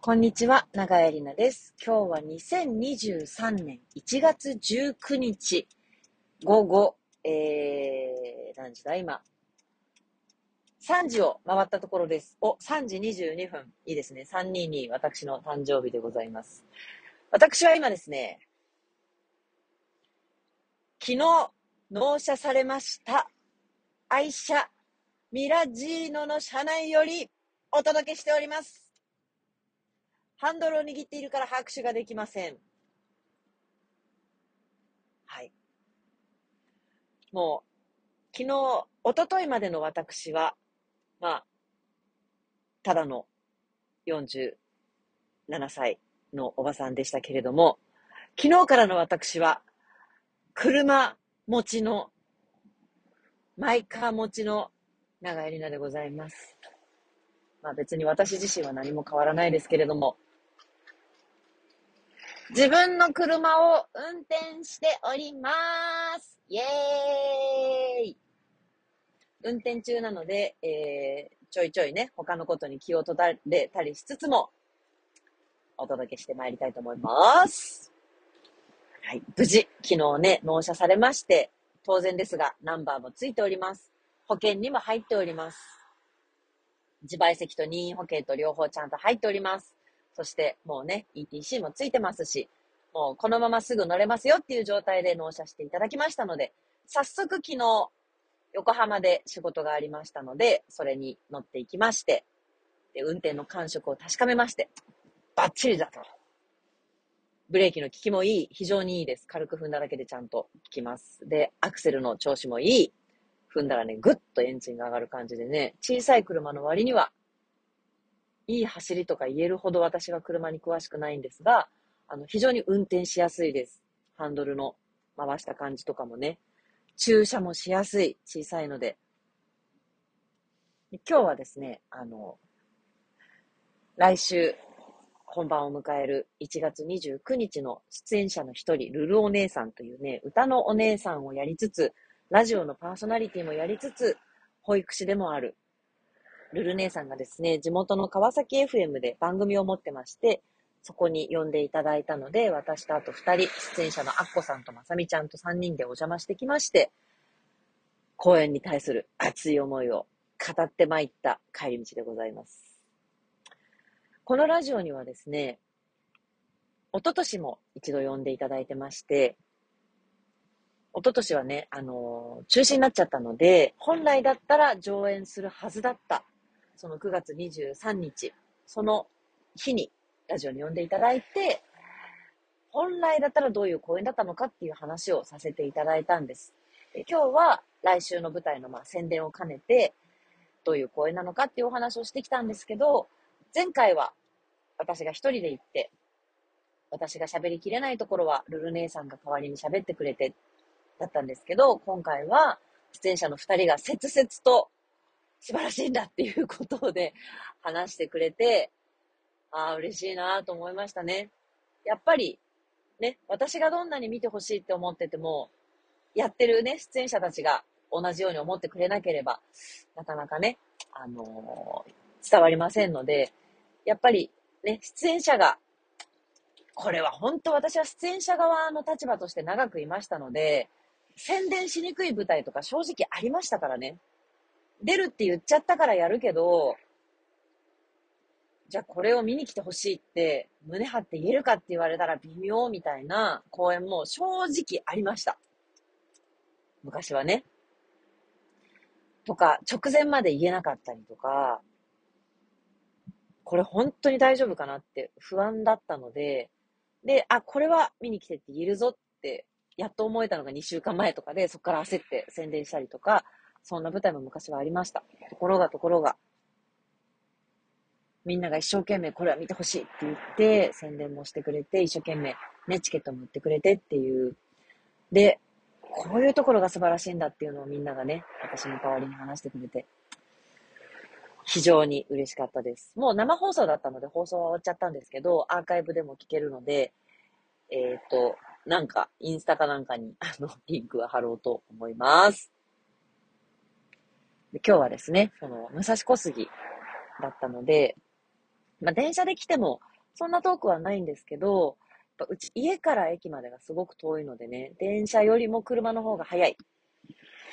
こんにちは、長江里奈です。今日は2023年1月19日午後、えー、何時だ？今。3時を回ったところです。お、3時22分。いいですね。322、私の誕生日でございます。私は今ですね、昨日納車されました愛車ミラジーノの車内よりお届けしております。ハンドルを握っているから拍手ができません。はい。もう、昨日、一昨日までの私は、まあ、ただの47歳のおばさんでしたけれども、昨日からの私は、車持ちの、マイカー持ちの長江里奈でございます。まあ別に私自身は何も変わらないですけれども、自分の車を運転しております。イエーイ運転中なので、えー、ちょいちょいね、他のことに気を取られたりしつつも、お届けしてまいりたいと思います。はい。無事、昨日ね、納車されまして、当然ですが、ナンバーもついております。保険にも入っております。自賠責と任意保険と両方ちゃんと入っております。そしてもうね、ETC もついてますし、もうこのまますぐ乗れますよっていう状態で納車していただきましたので、早速昨日、横浜で仕事がありましたので、それに乗っていきまして、で運転の感触を確かめまして、バッチリだと。ブレーキの効きもいい、非常にいいです。軽く踏んだだけでちゃんと効きます。で、アクセルの調子もいい。踏んだらね、ぐっとエンジンが上がる感じでね、小さい車の割には、いい走りとか言えるほど私が車に詳しくないんですが、あの、非常に運転しやすいです。ハンドルの回した感じとかもね。駐車もしやすい。小さいので。で今日はですね、あの、来週本番を迎える1月29日の出演者の一人、ルルお姉さんというね、歌のお姉さんをやりつつ、ラジオのパーソナリティもやりつつ、保育士でもあるルル姉さんがですね、地元の川崎 FM で番組を持ってまして、そこに呼んでいただいたので、私とあと2人、出演者のアッコさんとまさみちゃんと3人でお邪魔してきまして、公演に対する熱い思いを語ってまいった帰り道でございます。このラジオにはですね、一昨年も一度呼んでいただいてまして、一昨年はね、あのー中止になっちゃったので、本来だったら上演するはずだった、その9月23日、その日にラジオに呼んでいただいて、本来だったらどういう公演だったのかっていう話をさせていただいたんです。で今日は来週の舞台のまあ宣伝を兼ねて、どういう公演なのかっていうお話をしてきたんですけど、前回は私が一人で行って、私が喋りきれないところはルル姉さんが代わりに喋ってくれてだったんですけど、今回は出演者の二人が切々と素晴らしいんだっていうことで話してくれて、ああ、嬉しいなと思いましたね。やっぱり、ね、私がどんなに見てほしいって思ってても、やってるね、出演者たちが同じように思ってくれなければ、なかなかね、あのー伝わりませんので、やっぱりね、出演者が、これは本当私は出演者側の立場として長くいましたので、宣伝しにくい舞台とか正直ありましたからね。出るって言っちゃったからやるけど、じゃあこれを見に来てほしいって胸張って言えるかって言われたら微妙みたいな公演も正直ありました。昔はね。とか、直前まで言えなかったりとか、これ本当に大丈夫かなって不安だったので、で、あ、これは見に来てって言えるぞって、やっと思えたのが2週間前とかで、そこから焦って宣伝したりとか、そんな舞台も昔はありました。ところがところが、みんなが一生懸命これは見てほしいって言って、宣伝もしてくれて、一生懸命ね、チケットも売ってくれてっていう。で、こういうところが素晴らしいんだっていうのをみんながね、私の代わりに話してくれて、非常に嬉しかったです。もう生放送だったので放送は終わっちゃったんですけど、アーカイブでも聞けるので、えっ、と、なんか、インスタかなんかに、あの、リンクは貼ろうと思います。で今日はですね、その、武蔵小杉だったので、まあ、電車で来ても、そんな遠くはないんですけど、うち、家から駅までがすごく遠いのでね、電車よりも車の方が早い。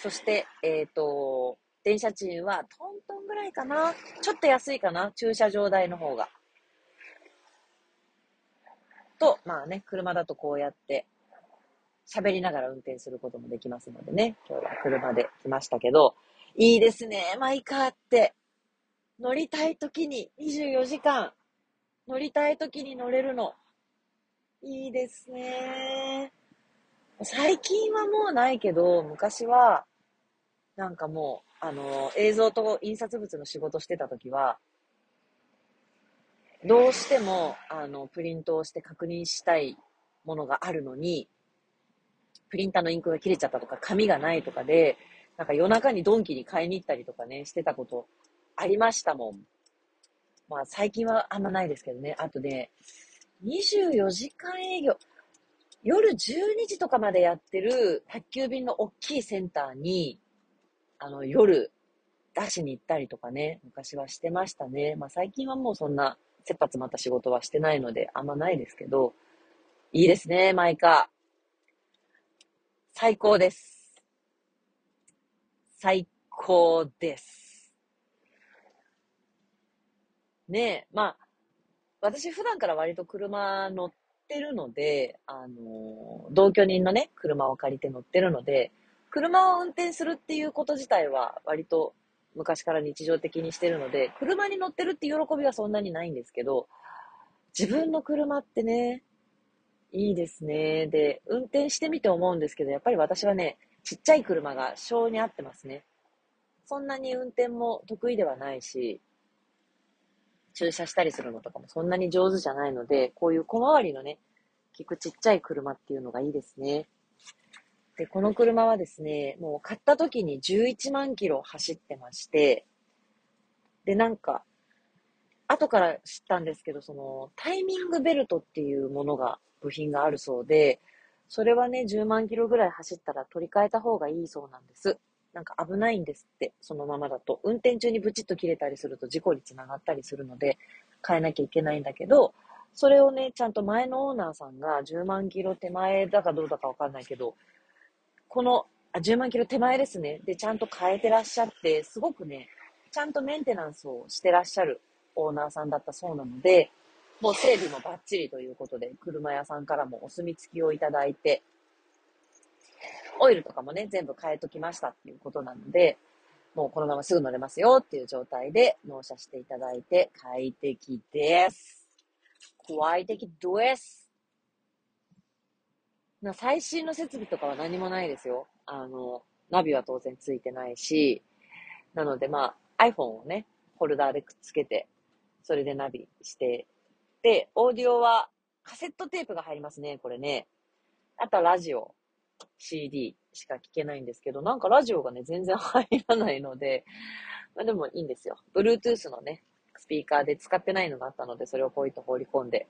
そして、えっ、ー、と、電車賃はトントンぐらいかなちょっと安いかな駐車場代の方が。と、まあね、車だとこうやって喋りながら運転することもできますのでね、今日は車で来ましたけど、いいですね、マイカーって。乗りたい時に24時間、乗りたい時に乗れるの。いいですね。最近はもうないけど、昔は、なんかもう、あの、映像と印刷物の仕事してた時は、どうしても、あの、プリントをして確認したいものがあるのに、プリンターのインクが切れちゃったとか、紙がないとかで、なんか夜中にドンキに買いに行ったりとかね、してたことありましたもん。まあ最近はあんまないですけどね。あとね、24時間営業。夜12時とかまでやってる宅急便の大きいセンターに、あの、夜出しに行ったりとかね、昔はしてましたね。まあ最近はもうそんな切羽詰まった仕事はしてないので、あんまないですけど、いいですね、マイカ最高です。最高です。ねえ、まあ、私普段から割と車乗ってるので、あの、同居人のね、車を借りて乗ってるので、車を運転するっていうこと自体は割と昔から日常的にしてるので、車に乗ってるって喜びはそんなにないんですけど、自分の車ってね、いいですね。で、運転してみて思うんですけど、やっぱり私はね、ちっちゃい車が性に合ってますね。そんなに運転も得意ではないし、駐車したりするのとかもそんなに上手じゃないので、こういう小回りのね、結構ちっちゃい車っていうのがいいですね。で、この車はですね、もう買った時に11万キロ走ってまして、で、なんか、後から知ったんですけど、その、タイミングベルトっていうものが、部品があるそうで、それはね、10万キロぐらい走ったら取り替えた方がいいそうなんです。なんか危ないんですって、そのままだと。運転中にブチッと切れたりすると事故につながったりするので、変えなきゃいけないんだけど、それをね、ちゃんと前のオーナーさんが10万キロ手前だかどうだかわかんないけど、この、あ、10万キロ手前ですね。で、ちゃんと変えてらっしゃって、すごくね、ちゃんとメンテナンスをしてらっしゃるオーナーさんだったそうなので、もう整備もバッチリということで、車屋さんからもお墨付きをいただいて、オイルとかもね、全部変えときましたっていうことなので、もうこのまますぐ乗れますよっていう状態で納車していただいて快適です。快適です。な最新の設備とかは何もないですよ。あの、ナビは当然ついてないし、なのでまあ iPhone をね、ホルダーでくっつけて、それでナビして、で、オーディオはカセットテープが入りますね、これね。あとはラジオ。CD しか聞けないんですけど、なんかラジオがね、全然入らないので、まあでもいいんですよ。Bluetooth のね、スピーカーで使ってないのがあったので、それをポイと放り込んで。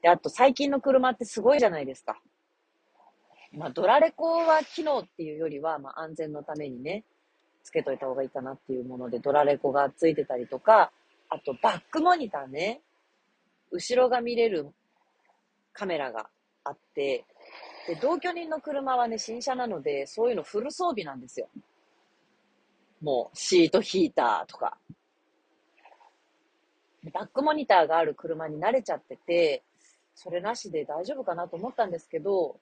で、あと最近の車ってすごいじゃないですか。まあ、ドラレコは機能っていうよりは、まあ、安全のためにね、つけといた方がいいかなっていうもので、ドラレコがついてたりとか、あとバックモニターね、後ろが見れるカメラがあって、で、同居人の車はね、新車なので、そういうのフル装備なんですよ。もう、シートヒーターとか。バックモニターがある車に慣れちゃってて、それなしで大丈夫かなと思ったんですけど、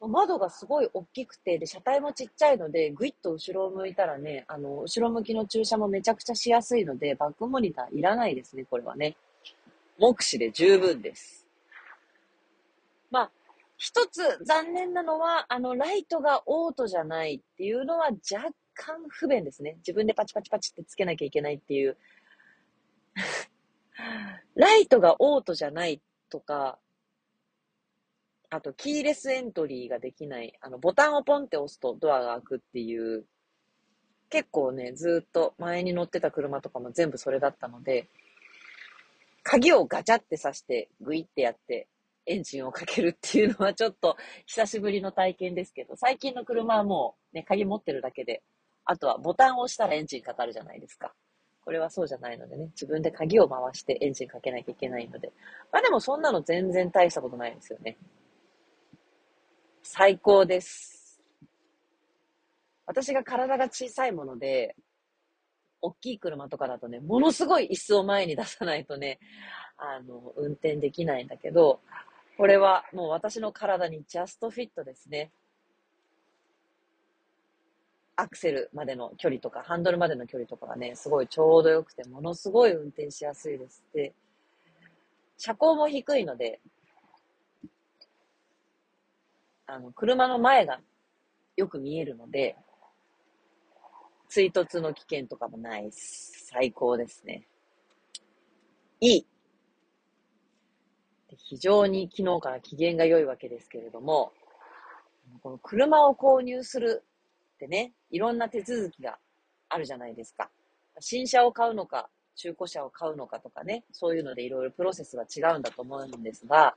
窓がすごい大きくて、で、車体もちっちゃいので、ぐいっと後ろを向いたらね、あの、後ろ向きの駐車もめちゃくちゃしやすいので、バックモニターいらないですね、これはね。目視で十分です。まあ、一つ残念なのは、あの、ライトがオートじゃないっていうのは若干不便ですね。自分でパチパチパチってつけなきゃいけないっていう。ライトがオートじゃないとか、あと、キーレスエントリーができない、あの、ボタンをポンって押すとドアが開くっていう、結構ね、ずっと前に乗ってた車とかも全部それだったので、鍵をガチャって刺してグイってやってエンジンをかけるっていうのはちょっと久しぶりの体験ですけど、最近の車はもうね、鍵持ってるだけで、あとはボタンを押したらエンジンかかるじゃないですか。これはそうじゃないのでね、自分で鍵を回してエンジンかけなきゃいけないので。まあでもそんなの全然大したことないですよね。最高です。私が体が小さいもので、大きい車とかだとね、ものすごい椅子を前に出さないとね、あの、運転できないんだけど、これはもう私の体にジャストフィットですね。アクセルまでの距離とか、ハンドルまでの距離とかがね、すごいちょうど良くて、ものすごい運転しやすいです。で、車高も低いので、あの、車の前がよく見えるので、追突の危険とかもない。最高ですね。いい。非常に昨日から機嫌が良いわけですけれども、この車を購入するってね、いろんな手続きがあるじゃないですか。新車を買うのか、中古車を買うのかとかね、そういうのでいろいろプロセスは違うんだと思うんですが、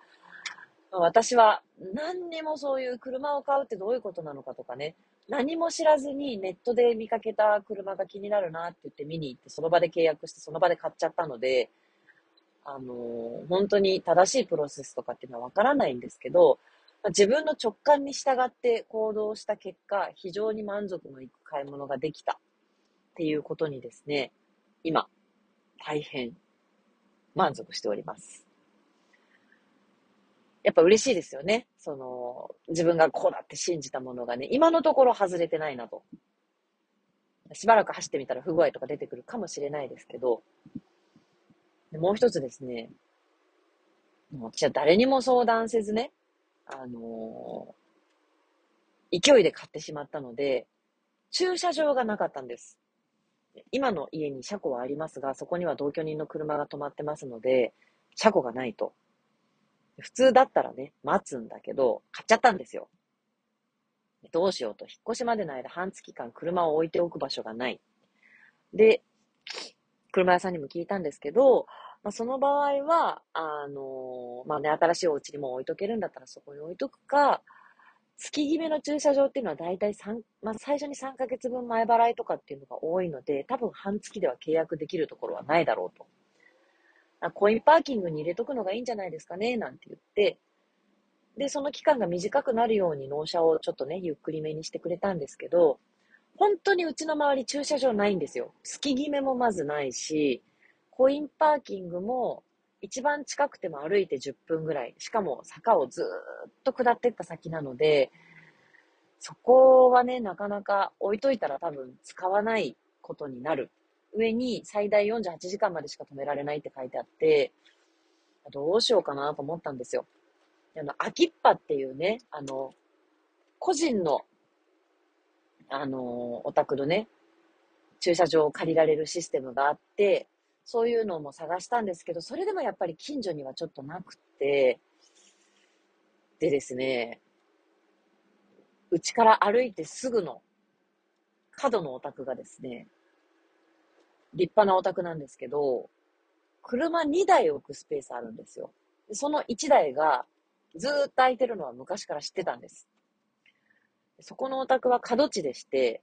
私は何にもそういう車を買うってどういうことなのかとかね、何も知らずにネットで見かけた車が気になるなって言って見に行って、その場で契約してその場で買っちゃったので、あの、本当に正しいプロセスとかっていうのはわからないんですけど、自分の直感に従って行動した結果、非常に満足のいく買い物ができたっていうことにですね、今、大変満足しております。やっぱ嬉しいですよね。その、自分がこうだって信じたものがね、今のところ外れてないなと。しばらく走ってみたら不具合とか出てくるかもしれないですけど、もう一つですね、もう私は誰にも相談せずね、あのー、勢いで買ってしまったので、駐車場がなかったんです。今の家に車庫はありますが、そこには同居人の車が止まってますので、車庫がないと。普通だったらね、待つんだけど、買っちゃったんですよ。どうしようと、引っ越しまでの間半月間車を置いておく場所がない。で、車屋さんにも聞いたんですけど、まあ、その場合は、あのー、まあね、新しいお家にも置いとけるんだったらそこに置いとくか、月決めの駐車場っていうのは大体3、まあ、最初に3ヶ月分前払いとかっていうのが多いので、多分半月では契約できるところはないだろうと。あコインパーキングに入れとくのがいいんじゃないですかね、なんて言って、で、その期間が短くなるように納車をちょっとね、ゆっくりめにしてくれたんですけど、本当にうちの周り駐車場ないんですよ。月決めもまずないし、コインパーキングも一番近くても歩いて10分ぐらい。しかも坂をずっと下ってった先なので、そこはね、なかなか置いといたら多分使わないことになる。上に最大48時間までしか止められないって書いてあって、どうしようかなと思ったんですよ。あの、秋っぱっていうね、あの、個人の、あの、お宅のね、駐車場を借りられるシステムがあって、そういうのも探したんですけど、それでもやっぱり近所にはちょっとなくて、でですね、うちから歩いてすぐの角のお宅がですね、立派なお宅なんですけど、車2台置くスペースあるんですよ。その1台がずっと空いてるのは昔から知ってたんです。そこのお宅は角地でして、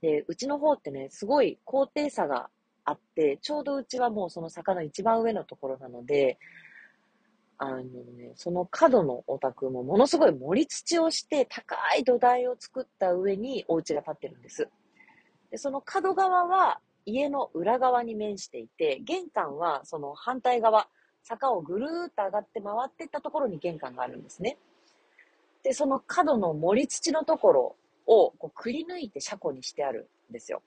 で、うちの方ってね、すごい高低差があって、ちょうどうちはもうその坂の一番上のところなので、あのね、その角のお宅もものすごい盛り土をして高い土台を作った上にお家が建ってるんです。で、その角側は家の裏側に面していて、玄関はその反対側、坂をぐるーっと上がって回っていったところに玄関があるんですね。で、その角の盛り土のところをこうくり抜いて車庫にしてあるんですよ。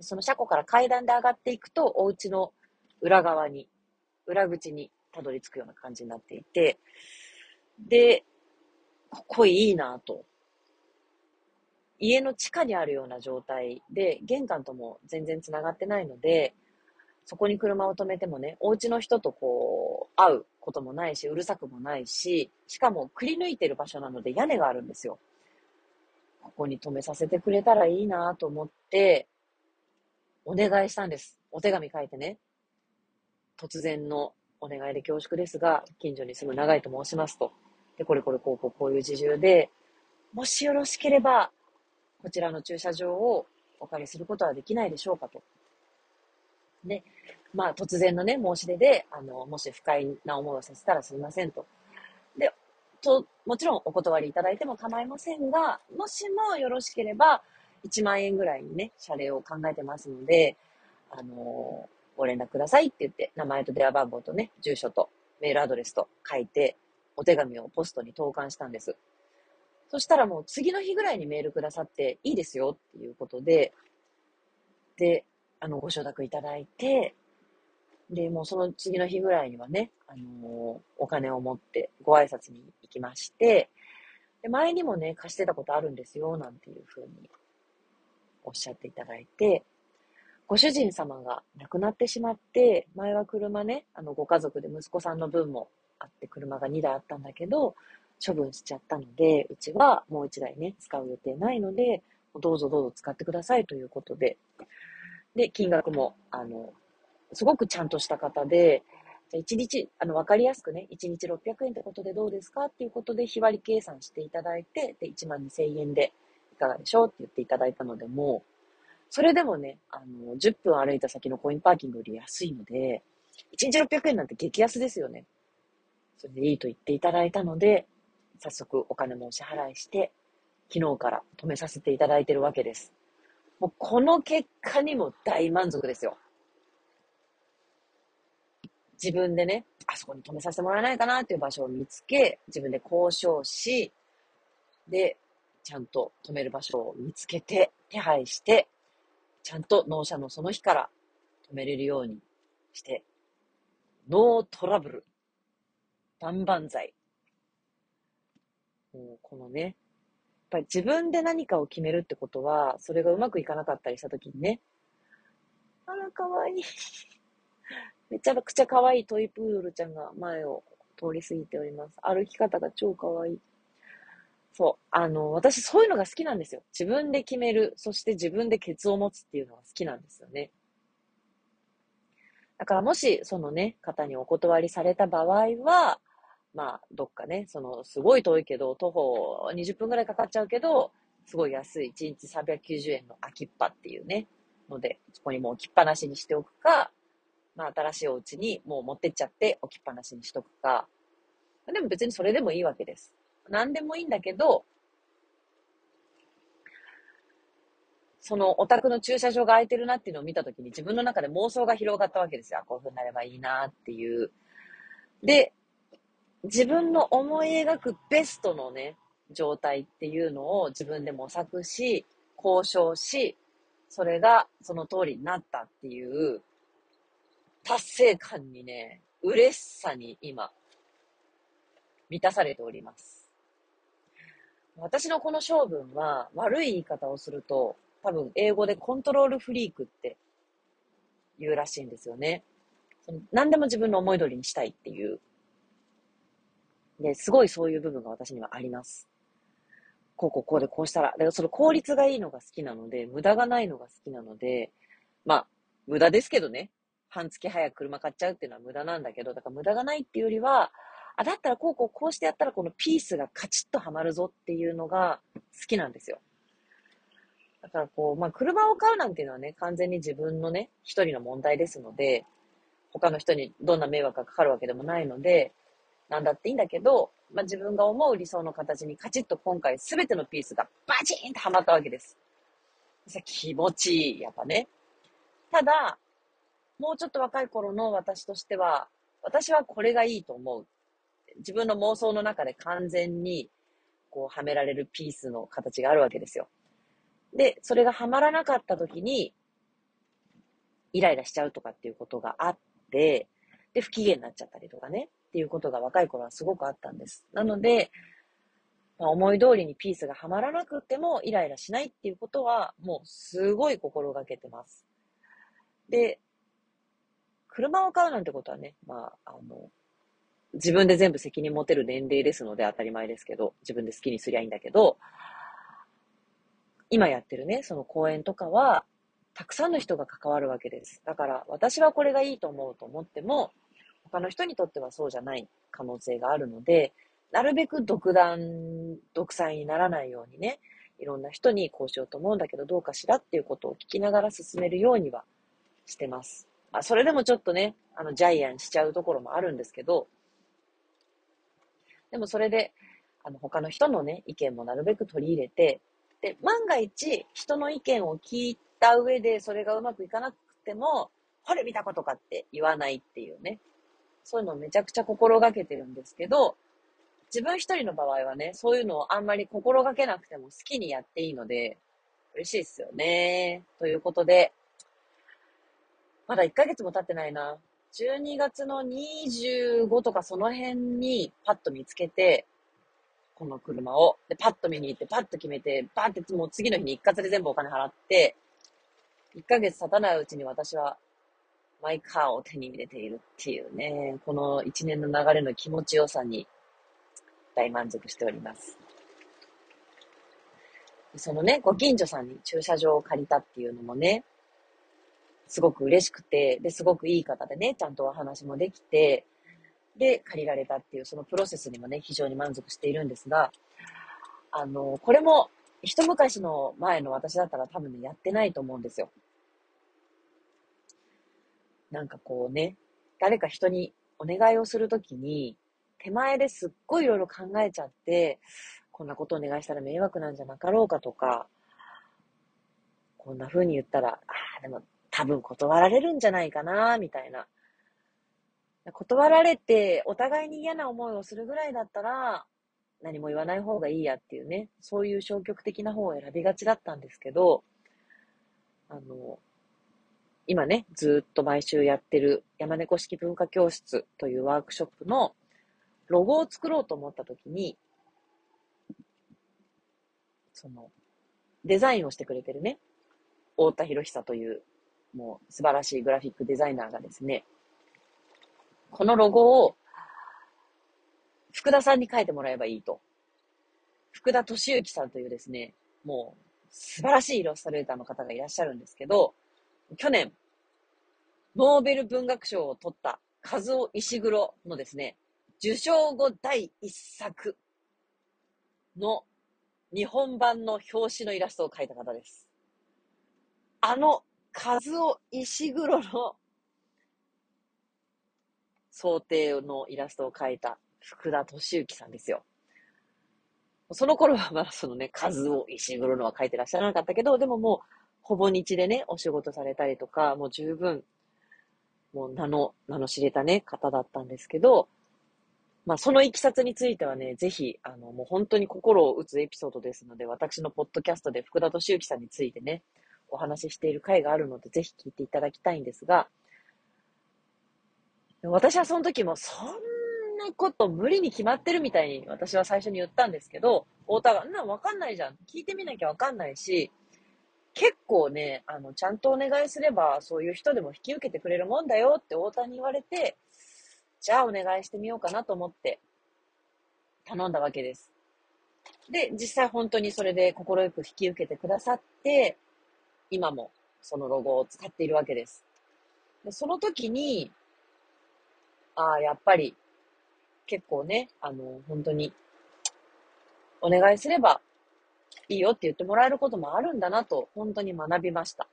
その車庫から階段で上がっていくと、お家の裏側に、裏口にたどり着くような感じになっていて、で、ここいいなと。家の地下にあるような状態で、玄関とも全然繋がってないので、そこに車を止めてもね、お家の人とこう、会うこともないし、うるさくもないし、しかもくり抜いてる場所なので屋根があるんですよ。ここに止めさせてくれたらいいなと思って、お願いしたんです。お手紙書いてね。突然のお願いで恐縮ですが、近所に住む長井と申しますと。で、これこれこうこうこういう事情で、もしよろしければ、こちらの駐車場をお借りすることはできないでしょうかと。で、まあ突然のね、申し出で、あの、もし不快な思いをさせたらすみませんと。で、と、もちろんお断りいただいても構いませんが、もしもよろしければ、1万円ぐらいにね、謝礼を考えてますので、あのご連絡くださいって言って、名前と電話番号とね、住所とメールアドレスと書いて、お手紙をポストに投函したんです。そしたらもう次の日ぐらいにメールくださっていいですよっていうことで、で、あの、ご承諾いただいて、で、もうその次の日ぐらいにはね、あのー、お金を持ってご挨拶に行きまして、で前にもね、貸してたことあるんですよ、なんていうふうにおっしゃっていただいて、ご主人様が亡くなってしまって、前は車ね、あの、ご家族で息子さんの分もあって車が2台あったんだけど、処分しちゃったので、うちはもう1台ね、使う予定ないので、どうぞどうぞ使ってくださいということで、で、金額も、あの、すごくちゃんとした方で、じゃ1日、あの、わかりやすくね、1日600円ってことでどうですかっていうことで、日割り計算していただいて、で、1万2000円でいかがでしょうって言っていただいたので、もう、それでもね、あの、10分歩いた先のコインパーキングより安いので、1日600円なんて激安ですよね。それでいいと言っていただいたので、早速お金もお支払いして、昨日から止めさせていただいてるわけです。もうこの結果にも大満足ですよ。自分でね、あそこに止めさせてもらえないかなっていう場所を見つけ、自分で交渉し、で、ちゃんと止める場所を見つけて、手配して、ちゃんと納車のその日から止めれるようにして、ノートラブル、万々歳。もうこのね、やっぱり自分で何かを決めるってことは、それがうまくいかなかったりしたときにね、あら、かわいい。めちゃくちゃ可愛いいトイプードルちゃんが前を通り過ぎております。歩き方が超可愛い。そう。あの、私そういうのが好きなんですよ。自分で決める。そして自分でケツを持つっていうのが好きなんですよね。だからもし、そのね、方にお断りされた場合は、まあ、どっかね、その、すごい遠いけど、徒歩20分くらいかかっちゃうけど、すごい安い、1日390円の空きっぱっていうね、ので、そこにもう置きっぱなしにしておくか、まあ、新しいお家にもう持ってっちゃって置きっぱなしにしとくか、でも別にそれでもいいわけです。何でもいいんだけど、そのお宅の駐車場が空いてるなっていうのを見たときに自分の中で妄想が広がったわけですよ。こういう風になればいいなっていう。で、自分の思い描くベストのね、状態っていうのを自分で模索し、交渉し、それがその通りになったっていう達成感にね、嬉しさに今、満たされております。私のこの性分は悪い言い方をすると、多分英語でコントロールフリークって言うらしいんですよね。その何でも自分の思い通りにしたいっていう。で、すごいそういう部分が私にはあります。こうこうこうでこうしたら。だからその効率がいいのが好きなので、無駄がないのが好きなので、まあ、無駄ですけどね。半月早く車買っちゃうっていうのは無駄なんだけど、だから無駄がないっていうよりは、あ、だったらこうこうこうしてやったらこのピースがカチッとはまるぞっていうのが好きなんですよ。だからこう、まあ車を買うなんていうのはね、完全に自分のね、一人の問題ですので、他の人にどんな迷惑がかかるわけでもないので、なんだっていいんだけど、まあ自分が思う理想の形にカチッと今回全てのピースがバチーンとはまったわけです。気持ちいい、やっぱね。ただ、もうちょっと若い頃の私としては、私はこれがいいと思う自分の妄想の中で完全にこうはめられるピースの形があるわけですよ。で、それがはまらなかった時に、イライラしちゃうとかっていうことがあって、で、不機嫌になっちゃったりとかね、っていうことが若い頃はすごくあったんです。なので、まあ、思い通りにピースがはまらなくてもイライラしないっていうことは、もうすごい心がけてます。で、車を買うなんてことはね、まあ、あの、自分で全部責任持てる年齢ですので当たり前ですけど、自分で好きにすりゃいいんだけど、今やってるね、その公演とかは、たくさんの人が関わるわけです。だから、私はこれがいいと思うと思っても、他の人にとってはそうじゃない可能性があるので、なるべく独断、独裁にならないようにね、いろんな人にこうしようと思うんだけどどうかしらっていうことを聞きながら進めるようにはしてます。あそれでもちょっとね、あの、ジャイアンしちゃうところもあるんですけど、でもそれで、あの、他の人のね、意見もなるべく取り入れて、で、万が一、人の意見を聞いた上で、それがうまくいかなくても、これ見たことかって言わないっていうね。そういうのをめちゃくちゃ心がけてるんですけど、自分一人の場合はね、そういうのをあんまり心がけなくても好きにやっていいので、嬉しいですよね。ということで、まだ1ヶ月も経ってないな。12月の25とかその辺にパッと見つけて、この車を。で、パッと見に行って、パッと決めて、バーってもう次の日に一括で全部お金払って、1ヶ月経たないうちに私はマイカーを手に入れているっていうね、この1年の流れの気持ちよさに大満足しております。そのね、ご近所さんに駐車場を借りたっていうのもね、すごく嬉しくて、で、すごくいい方でね、ちゃんとお話もできて、で、借りられたっていう、そのプロセスにもね、非常に満足しているんですが、あの、これも、一昔の前の私だったら多分ね、やってないと思うんですよ。なんかこうね、誰か人にお願いをするときに、手前ですっごいいろいろ考えちゃって、こんなことお願いしたら迷惑なんじゃなかろうかとか、こんな風に言ったら、ああ、でも多分断られるんじゃないかな、みたいな。断られて、お互いに嫌な思いをするぐらいだったら、何も言わない方がいいやっていうね、そういう消極的な方を選びがちだったんですけど、あの、今ね、ずっと毎週やってる山猫式文化教室というワークショップのロゴを作ろうと思った時に、その、デザインをしてくれてるね、太田博久というもう素晴らしいグラフィックデザイナーがですね、このロゴを福田さんに書いてもらえばいいと。福田敏之さんというですね、もう素晴らしいイラストレーターの方がいらっしゃるんですけど、去年、ノーベル文学賞を取った和尾石黒のですね、受賞後第一作の日本版の表紙のイラストを描いた方です。あの和夫石黒の想定のイラストを描いた福田敏之さんですよ。その頃はまだそのね、和夫石黒のは描いてらっしゃらなかったけど、でももう、ほぼ日でね、お仕事されたりとか、もう十分、もう名の、名の知れたね、方だったんですけど、まあ、そのいきさつについてはね、ぜひ、あの、もう本当に心を打つエピソードですので、私のポッドキャストで福田敏之さんについてね、お話ししている回があるので、ぜひ聞いていただきたいんですが、私はその時も、そんなこと無理に決まってるみたいに私は最初に言ったんですけど、太田が、んなわかんないじゃん。聞いてみなきゃわかんないし、結構ね、あの、ちゃんとお願いすれば、そういう人でも引き受けてくれるもんだよって太田に言われて、じゃあお願いしてみようかなと思って頼んだわけです。で、実際本当にそれで快く引き受けてくださって、今もそのロゴを使っているわけです。でその時に、ああ、やっぱり結構ね、あの、本当にお願いすればいいよって言ってもらえることもあるんだなと、本当に学びました。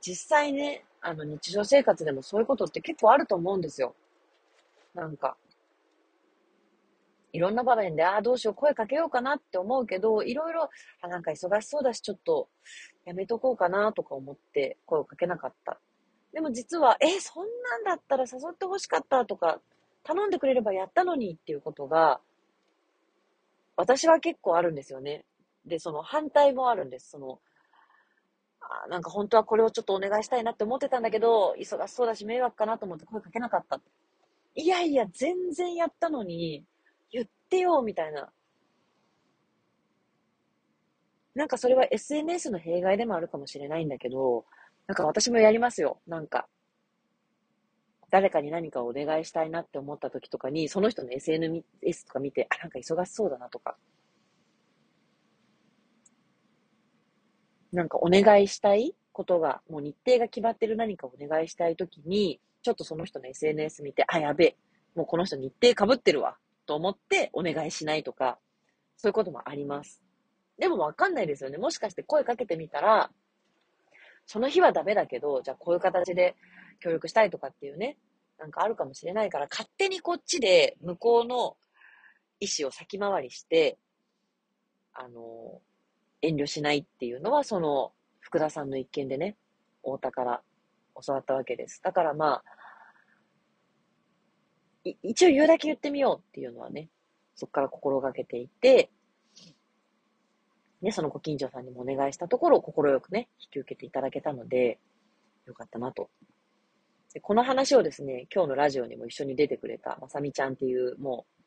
実際ね、あの日常生活でもそういうことって結構あると思うんですよ。なんか、いろんな場面で、ああ、どうしよう、声かけようかなって思うけど、いろいろ、あ、なんか忙しそうだし、ちょっと、やめとこうかなとか思って声をかけなかった。でも実は、え、そんなんだったら誘ってほしかったとか、頼んでくれればやったのにっていうことが、私は結構あるんですよね。で、その反対もあるんです。その、あなんか本当はこれをちょっとお願いしたいなって思ってたんだけど、忙しそうだし迷惑かなと思って声かけなかった。いやいや、全然やったのに、言ってよ、みたいな。なんかそれは SNS の弊害でもあるかもしれないんだけど、なんか私もやりますよ。なんか、誰かに何かをお願いしたいなって思った時とかに、その人の SNS とか見て、あ、なんか忙しそうだなとか。なんかお願いしたいことが、もう日程が決まってる何かお願いしたい時に、ちょっとその人の SNS 見て、あ、やべえ、もうこの人日程かぶってるわ、と思ってお願いしないとか、そういうこともあります。でもわかんないですよね。もしかして声かけてみたら、その日はダメだけど、じゃあこういう形で協力したいとかっていうね、なんかあるかもしれないから、勝手にこっちで向こうの意思を先回りして、あの、遠慮しないっていうのは、その、福田さんの一件でね、太田から教わったわけです。だからまあ、一応言うだけ言ってみようっていうのはね、そこから心がけていて、ね、そのご近所さんにもお願いしたところを、快くね、引き受けていただけたので、よかったなと。でこの話をですね、今日のラジオにも一緒に出てくれた、まさみちゃんっていう、もう、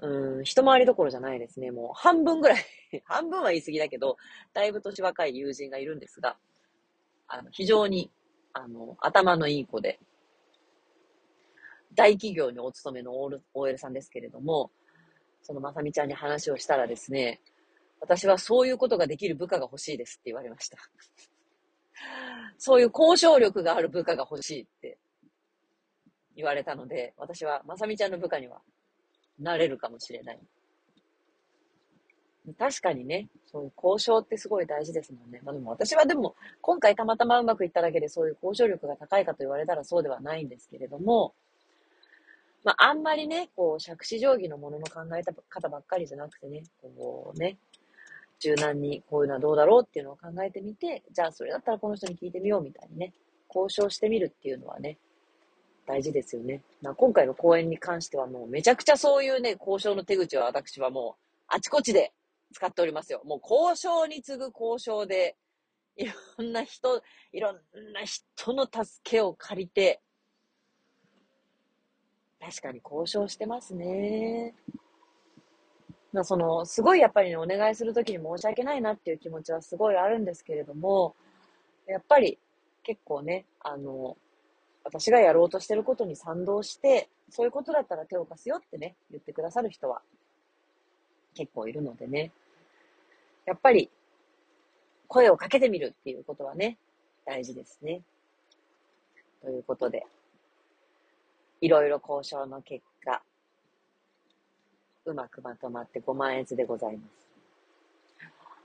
うん、一回りどころじゃないですね。もう半分ぐらい 半分は言い過ぎだけど、だいぶ年若い友人がいるんですが、あの、非常に、あの、頭のいい子で、大企業にお勤めの OL さんですけれども、そのまさみちゃんに話をしたらですね、私はそういうことができる部下が欲しいですって言われました。そういう交渉力がある部下が欲しいって言われたので、私はまさみちゃんの部下にはなれるかもしれない。確かにね、そういう交渉ってすごい大事ですもんね。まあでも私はでも、今回たまたまうまくいっただけでそういう交渉力が高いかと言われたらそうではないんですけれども、まああんまりね、こう、杓子定規のものの考え方ばっかりじゃなくてね、こうね、柔軟にこういうのはどうだろうっていうのを考えてみて、じゃあそれだったらこの人に聞いてみようみたいにね、交渉してみるっていうのはね、大事ですよね。まあ、今回の講演に関してはもうめちゃくちゃそういうね、交渉の手口は私はもうあちこちで使っておりますよ。もう交渉に次ぐ交渉で、いろんな人、いろんな人の助けを借りて、確かに交渉してますね。まあ、その、すごいやっぱりね、お願いするときに申し訳ないなっていう気持ちはすごいあるんですけれども、やっぱり結構ね、あの、私がやろうとしてることに賛同して、そういうことだったら手を貸すよってね、言ってくださる人は結構いるのでね、やっぱり声をかけてみるっていうことはね、大事ですね。ということで、いろいろ交渉の結果、うまくまとまって5万円でございます。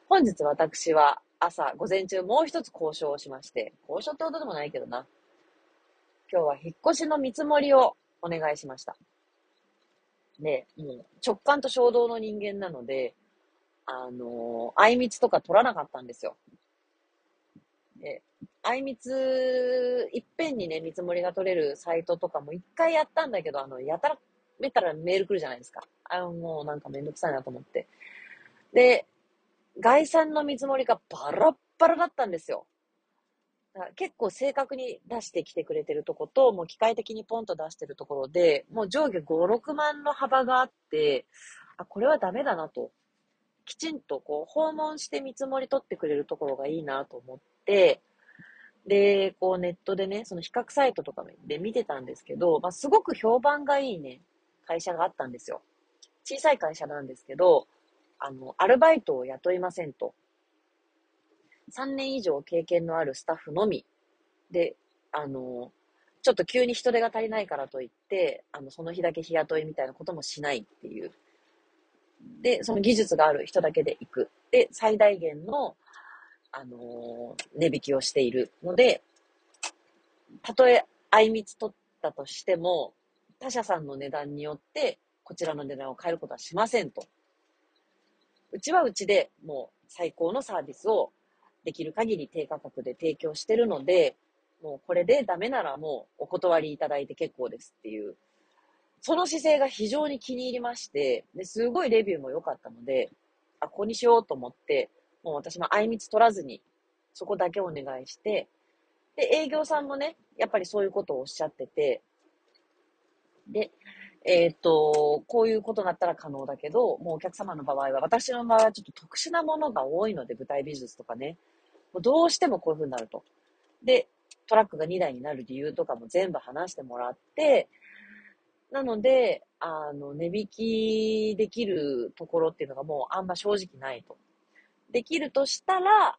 本日私は朝、午前中もう一つ交渉をしまして、交渉ってことでもないけどな。今日は引っ越しの見積もりをお願いしました。で、もう直感と衝動の人間なので、あのー、あいみつとか取らなかったんですよ。で、あいみつ、いっぺんにね、見積もりが取れるサイトとかも一回やったんだけど、あの、やたらめったらメール来るじゃないですか。あの、もうなんかめんどくさいなと思って。で、概算の見積もりがバラッバラだったんですよ。結構正確に出してきてくれてるとこと、もう機械的にポンと出してるところで、もう上下5、6万の幅があって、あ、これはダメだなと。きちんとこう訪問して見積もり取ってくれるところがいいなと思って、で、こうネットでね、その比較サイトとかで見てたんですけど、まあ、すごく評判がいいね、会社があったんですよ。小さい会社なんですけど、あの、アルバイトを雇いませんと。3年以上経験のあるスタッフのみで、あの、ちょっと急に人手が足りないからといって、あの、その日だけ日雇いみたいなこともしないっていう。で、その技術がある人だけで行く。で、最大限の、あの値引きをしているので、たとえ、あいみつ取ったとしても、他社さんの値段によって、こちらの値段を変えることはしませんと。うちはうちでもう最高のサービスをできる限り低価格で提供してるので、もうこれでダメならもうお断りいただいて結構ですっていう、その姿勢が非常に気に入りまして、ですごいレビューも良かったので、あ、ここにしようと思って、もう私もあいみつ取らずに、そこだけお願いして、で、営業さんもね、やっぱりそういうことをおっしゃってて、で、えっ、ー、と、こういうことになったら可能だけど、もうお客様の場合は、私の場合はちょっと特殊なものが多いので、舞台美術とかね。もうどうしてもこういう風になると。で、トラックが2台になる理由とかも全部話してもらって、なので、あの、値引きできるところっていうのがもうあんま正直ないと。できるとしたら、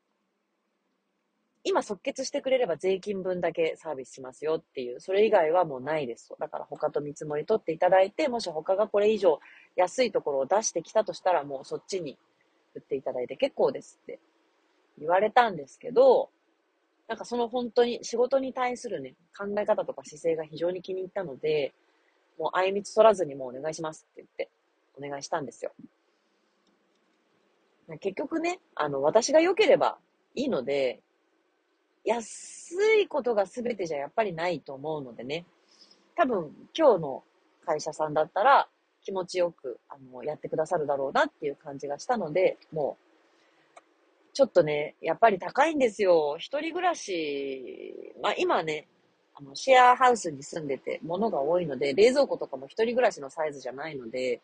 今即決してくれれば税金分だけサービスしますよっていう、それ以外はもうないですと。だから他と見積もり取っていただいて、もし他がこれ以上安いところを出してきたとしたら、もうそっちに言っていただいて結構ですって言われたんですけど、なんかその本当に仕事に対するね、考え方とか姿勢が非常に気に入ったので、もうあいみつ取らずにもうお願いしますって言って、お願いしたんですよ。結局ね、あの、私が良ければいいので、安いことが全てじゃやっぱりないと思うのでね、多分今日の会社さんだったら気持ちよくあのやってくださるだろうなっていう感じがしたので、もう、ちょっとね、やっぱり高いんですよ。一人暮らし、まあ今ね、あの、シェアハウスに住んでて物が多いので、冷蔵庫とかも一人暮らしのサイズじゃないので、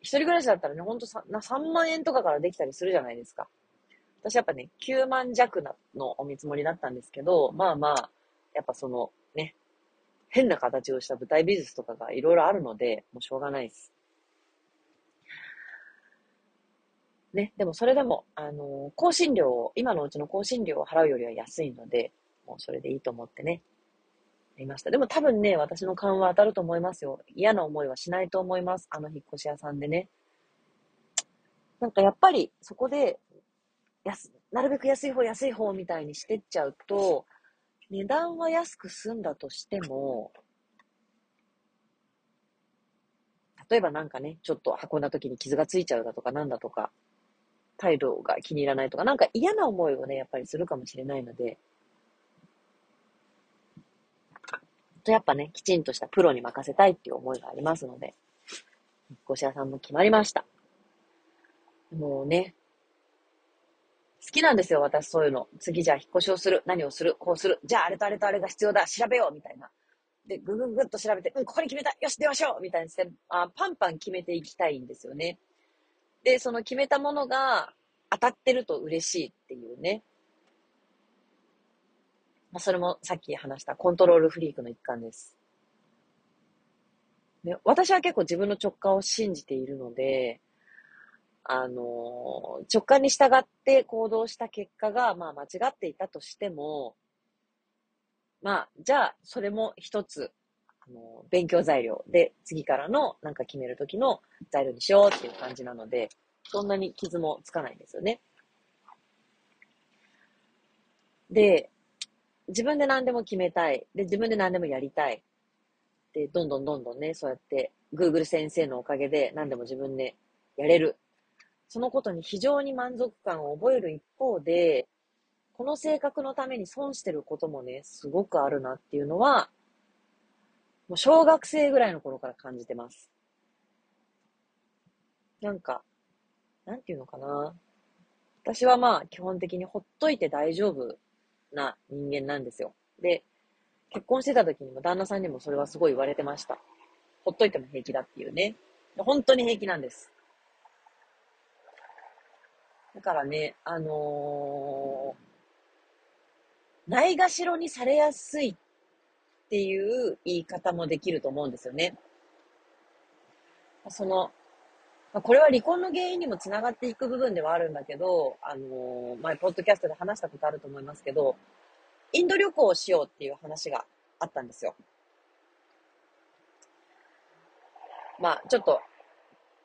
一人暮らしだったらね、ほんと 3, 3万円とかからできたりするじゃないですか。私やっぱね、9万弱のお見積もりだったんですけど、まあまあ、やっぱそのね、変な形をした舞台美術とかがいろいろあるので、もうしょうがないです。ね、でもそれでも、あの、更新料を、今のうちの更新料を払うよりは安いので、もうそれでいいと思ってね、いました。でも多分ね、私の勘は当たると思いますよ。嫌な思いはしないと思います。あの引っ越し屋さんでね。なんかやっぱりそこで、安、なるべく安い方安い方みたいにしてっちゃうと、値段は安く済んだとしても、例えばなんかね、ちょっと運んだ時に傷がついちゃうだとかなんだとか、態度が気に入らないとか、なんか嫌な思いをね、やっぱりするかもしれないので、とやっぱね、きちんとしたプロに任せたいっていう思いがありますので、引っ越し屋さんも決まりました。もうね、好きなんですよ、私そういうの。次じゃあ引っ越しをする。何をするこうする。じゃああれとあれとあれが必要だ。調べようみたいな。で、ぐぐぐっと調べて、うん、ここに決めたよし、出ましょうみたいにして、あパンパン決めていきたいんですよね。で、その決めたものが当たってると嬉しいっていうね。まあ、それもさっき話したコントロールフリークの一環です。で私は結構自分の直感を信じているので、あの、直感に従って行動した結果が、まあ間違っていたとしても、まあ、じゃあ、それも一つ、の、勉強材料で、次からのなんか決めるときの材料にしようっていう感じなので、そんなに傷もつかないんですよね。で、自分で何でも決めたい。で、自分で何でもやりたい。で、どんどんどんどんね、そうやって、Google 先生のおかげで何でも自分でやれる。そのことに非常に満足感を覚える一方で、この性格のために損してることもね、すごくあるなっていうのは、もう小学生ぐらいの頃から感じてます。なんか、なんていうのかな。私はまあ基本的にほっといて大丈夫な人間なんですよ。で、結婚してた時にも旦那さんにもそれはすごい言われてました。ほっといても平気だっていうね。本当に平気なんです。だからね、あのー、ないがしろにされやすいっていう言い方もできると思うんですよね。その、まこれは離婚の原因にもつながっていく部分ではあるんだけど、あのー、前、ポッドキャストで話したことあると思いますけど、インド旅行をしようっていう話があったんですよ。まあ、ちょっと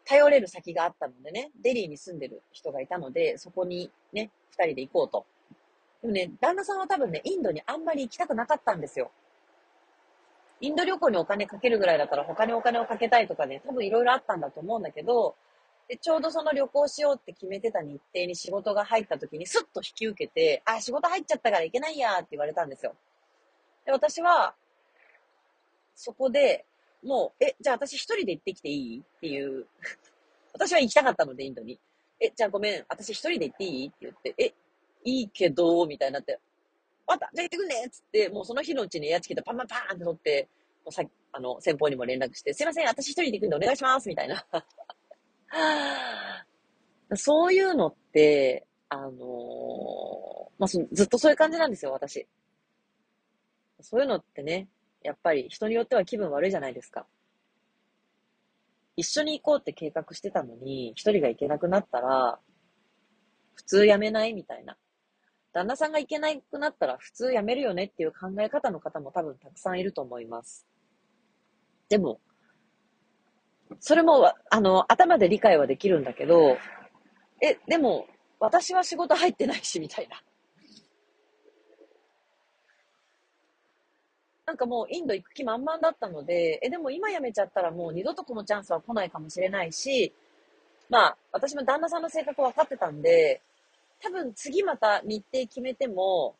頼れる先があったのでね、デリーに住んでる人がいたので、そこにね、二人で行こうと。でもね、旦那さんは多分ね、インドにあんまり行きたくなかったんですよ。インド旅行にお金かけるぐらいだったら他にお金をかけたいとかね、多分いろいろあったんだと思うんだけど、で、ちょうどその旅行しようって決めてた日程に仕事が入った時にスッと引き受けて、あ、仕事入っちゃったから行けないやって言われたんですよ。で、私は、そこで、もう、え、じゃあ私一人で行ってきていいっていう。私は行きたかったので、インドに。え、じゃあごめん、私一人で行っていいって言って、え、いいけど、みたいになって、わった、じゃあ行ってくんねっつって、もうその日のうちにエアチケットパンパンパーンって取って、もうさあの、先方にも連絡して、すいません、私一人で行くんでお願いしますみたいな。そういうのって、あのー、まあ、ずっとそういう感じなんですよ、私。そういうのってね、やっぱり人によっては気分悪いじゃないですか。一緒に行こうって計画してたのに、一人が行けなくなったら、普通やめないみたいな。旦那さんが行けなくなったら普通やめるよねっていう考え方の方も多分たくさんいると思います。でも、それも、あの、頭で理解はできるんだけど、え、でも、私は仕事入ってないし、みたいな。なんかもうインド行く気満々だったので、え、でも今辞めちゃったらもう二度とこのチャンスは来ないかもしれないし、まあ、私も旦那さんの性格分かってたんで、多分次また日程決めても、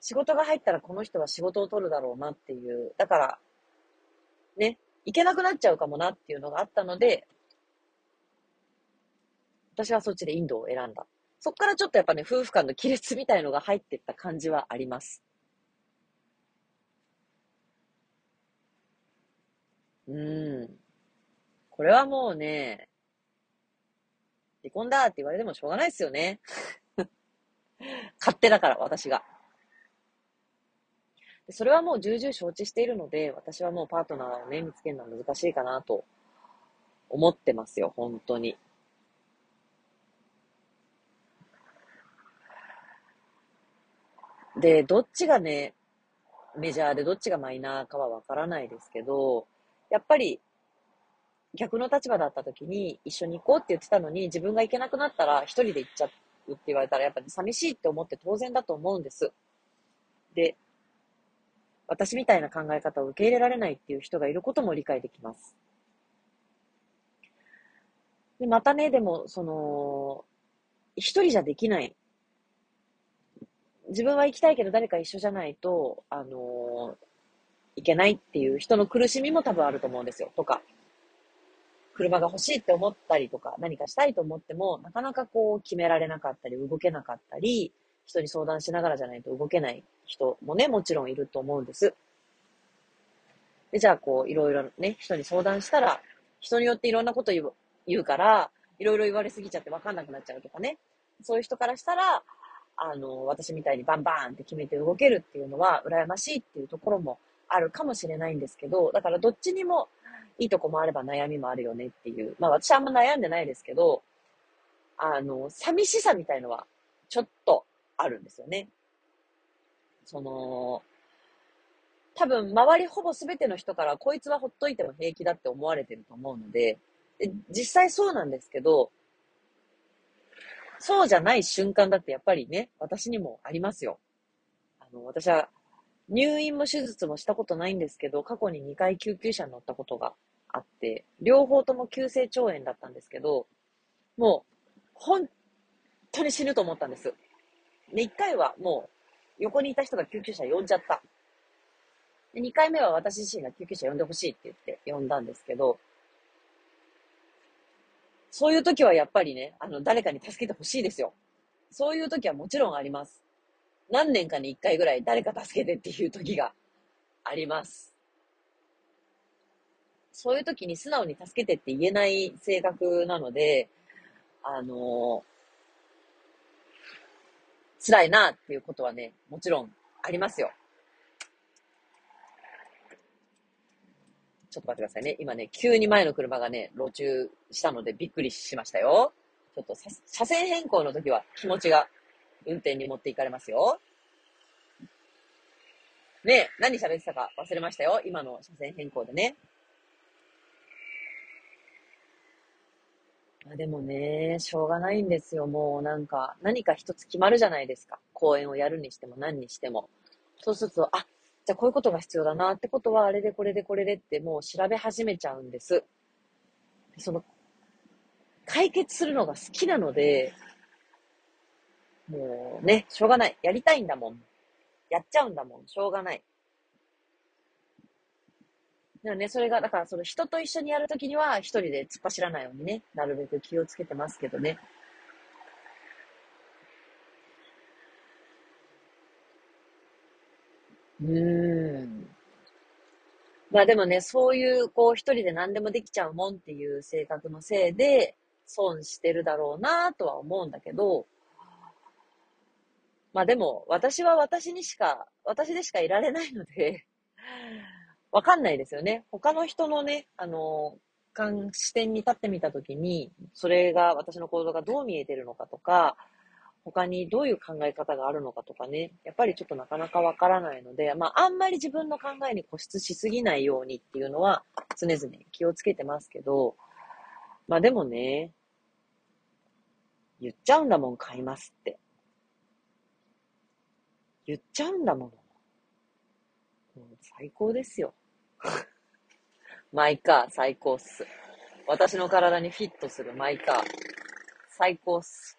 仕事が入ったらこの人は仕事を取るだろうなっていう。だから、ね、行けなくなっちゃうかもなっていうのがあったので、私はそっちでインドを選んだ。そっからちょっとやっぱね、夫婦間の亀裂みたいのが入ってった感じはあります。うん。これはもうね、離婚だって言われてもしょうがないですよね。勝手だから、私が。それはもう重々承知しているので、私はもうパートナーをね、見つけるのは難しいかなと思ってますよ、本当に。で、どっちがね、メジャーでどっちがマイナーかはわからないですけど、やっぱり逆の立場だった時に一緒に行こうって言ってたのに自分が行けなくなったら一人で行っちゃうって言われたらやっぱり寂しいって思って当然だと思うんです。で、私みたいな考え方を受け入れられないっていう人がいることも理解できます。で、またね、でも、その、一人じゃできない。自分は行きたいけど誰か一緒じゃないと、あのいけないっていう人の苦しみも多分あると思うんですよ。とか、車が欲しいって思ったりとか、何かしたいと思っても、なかなかこう決められなかったり、動けなかったり、人に相談しながらじゃないと動けない人もね、もちろんいると思うんです。で、じゃあこう、いろいろね、人に相談したら、人によっていろんなこと言う言うから、いろいろ言われすぎちゃってわかんなくなっちゃうとかね。そういう人からしたら、あの、私みたいにバンバーンって決めて動けるっていうのは羨ましいっていうところもあるかもしれないんですけど、だからどっちにもいいとこもあれば悩みもあるよねっていう。まあ私はあんま悩んでないですけど、あの、寂しさみたいのはちょっとあるんですよね。その、多分周りほぼ全ての人からこいつはほっといても平気だって思われてると思うので、で実際そうなんですけど、そうじゃない瞬間だってやっぱりね、私にもありますよ。あの、私は入院も手術もしたことないんですけど、過去に2回救急車に乗ったことがあって、両方とも急性腸炎だったんですけど、もう、本当に死ぬと思ったんです。で、1回はもう、横にいた人が救急車呼んじゃった。で、2回目は私自身が救急車呼んでほしいって言って呼んだんですけど、そういう時はやっぱりね、あの、誰かに助けてほしいですよ。そういう時はもちろんあります。何年かに一回ぐらい誰か助けてっていう時があります。そういう時に素直に助けてって言えない性格なので、あのー、辛いなっていうことはね、もちろんありますよ。ちょっと待ってくださいね。今ね、急に前の車がね、路中したのでびっくりしましたよ。ちょっと車線変更の時は気持ちが運転に持っていかれますよ。ね、何喋ってたか忘れましたよ。今の車線変更でね。まあ、でもね、しょうがないんですよ。もうなんか、何か一つ決まるじゃないですか。公演をやるにしても何にしても。そうすると、あ、じゃあこういうことが必要だなってことは、あれでこれでこれでってもう調べ始めちゃうんです。その、解決するのが好きなので、もうね、しょうがない。やりたいんだもん。やっちゃうんだもん。しょうがない。だからね、それが、だからその人と一緒にやるときには一人で突っ走らないようにね、なるべく気をつけてますけどね。うーん。まあでもね、そういう、こう、一人で何でもできちゃうもんっていう性格のせいで、損してるだろうなとは思うんだけど、まあでも、私は私にしか、私でしかいられないのでわかんないですよね。他の人のね、あの、視点に立ってみたときに、それが、私の行動がどう見えてるのかとか、他にどういう考え方があるのかとかね、やっぱりちょっとなかなかわからないので、まあ、あんまり自分の考えに固執しすぎないようにっていうのは常々気をつけてますけど、まあでもね、言っちゃうんだもん、買いますって。言っちゃうんだもの。もう最高ですよ。マイカー最高っす。私の体にフィットするマイカー。最高っす。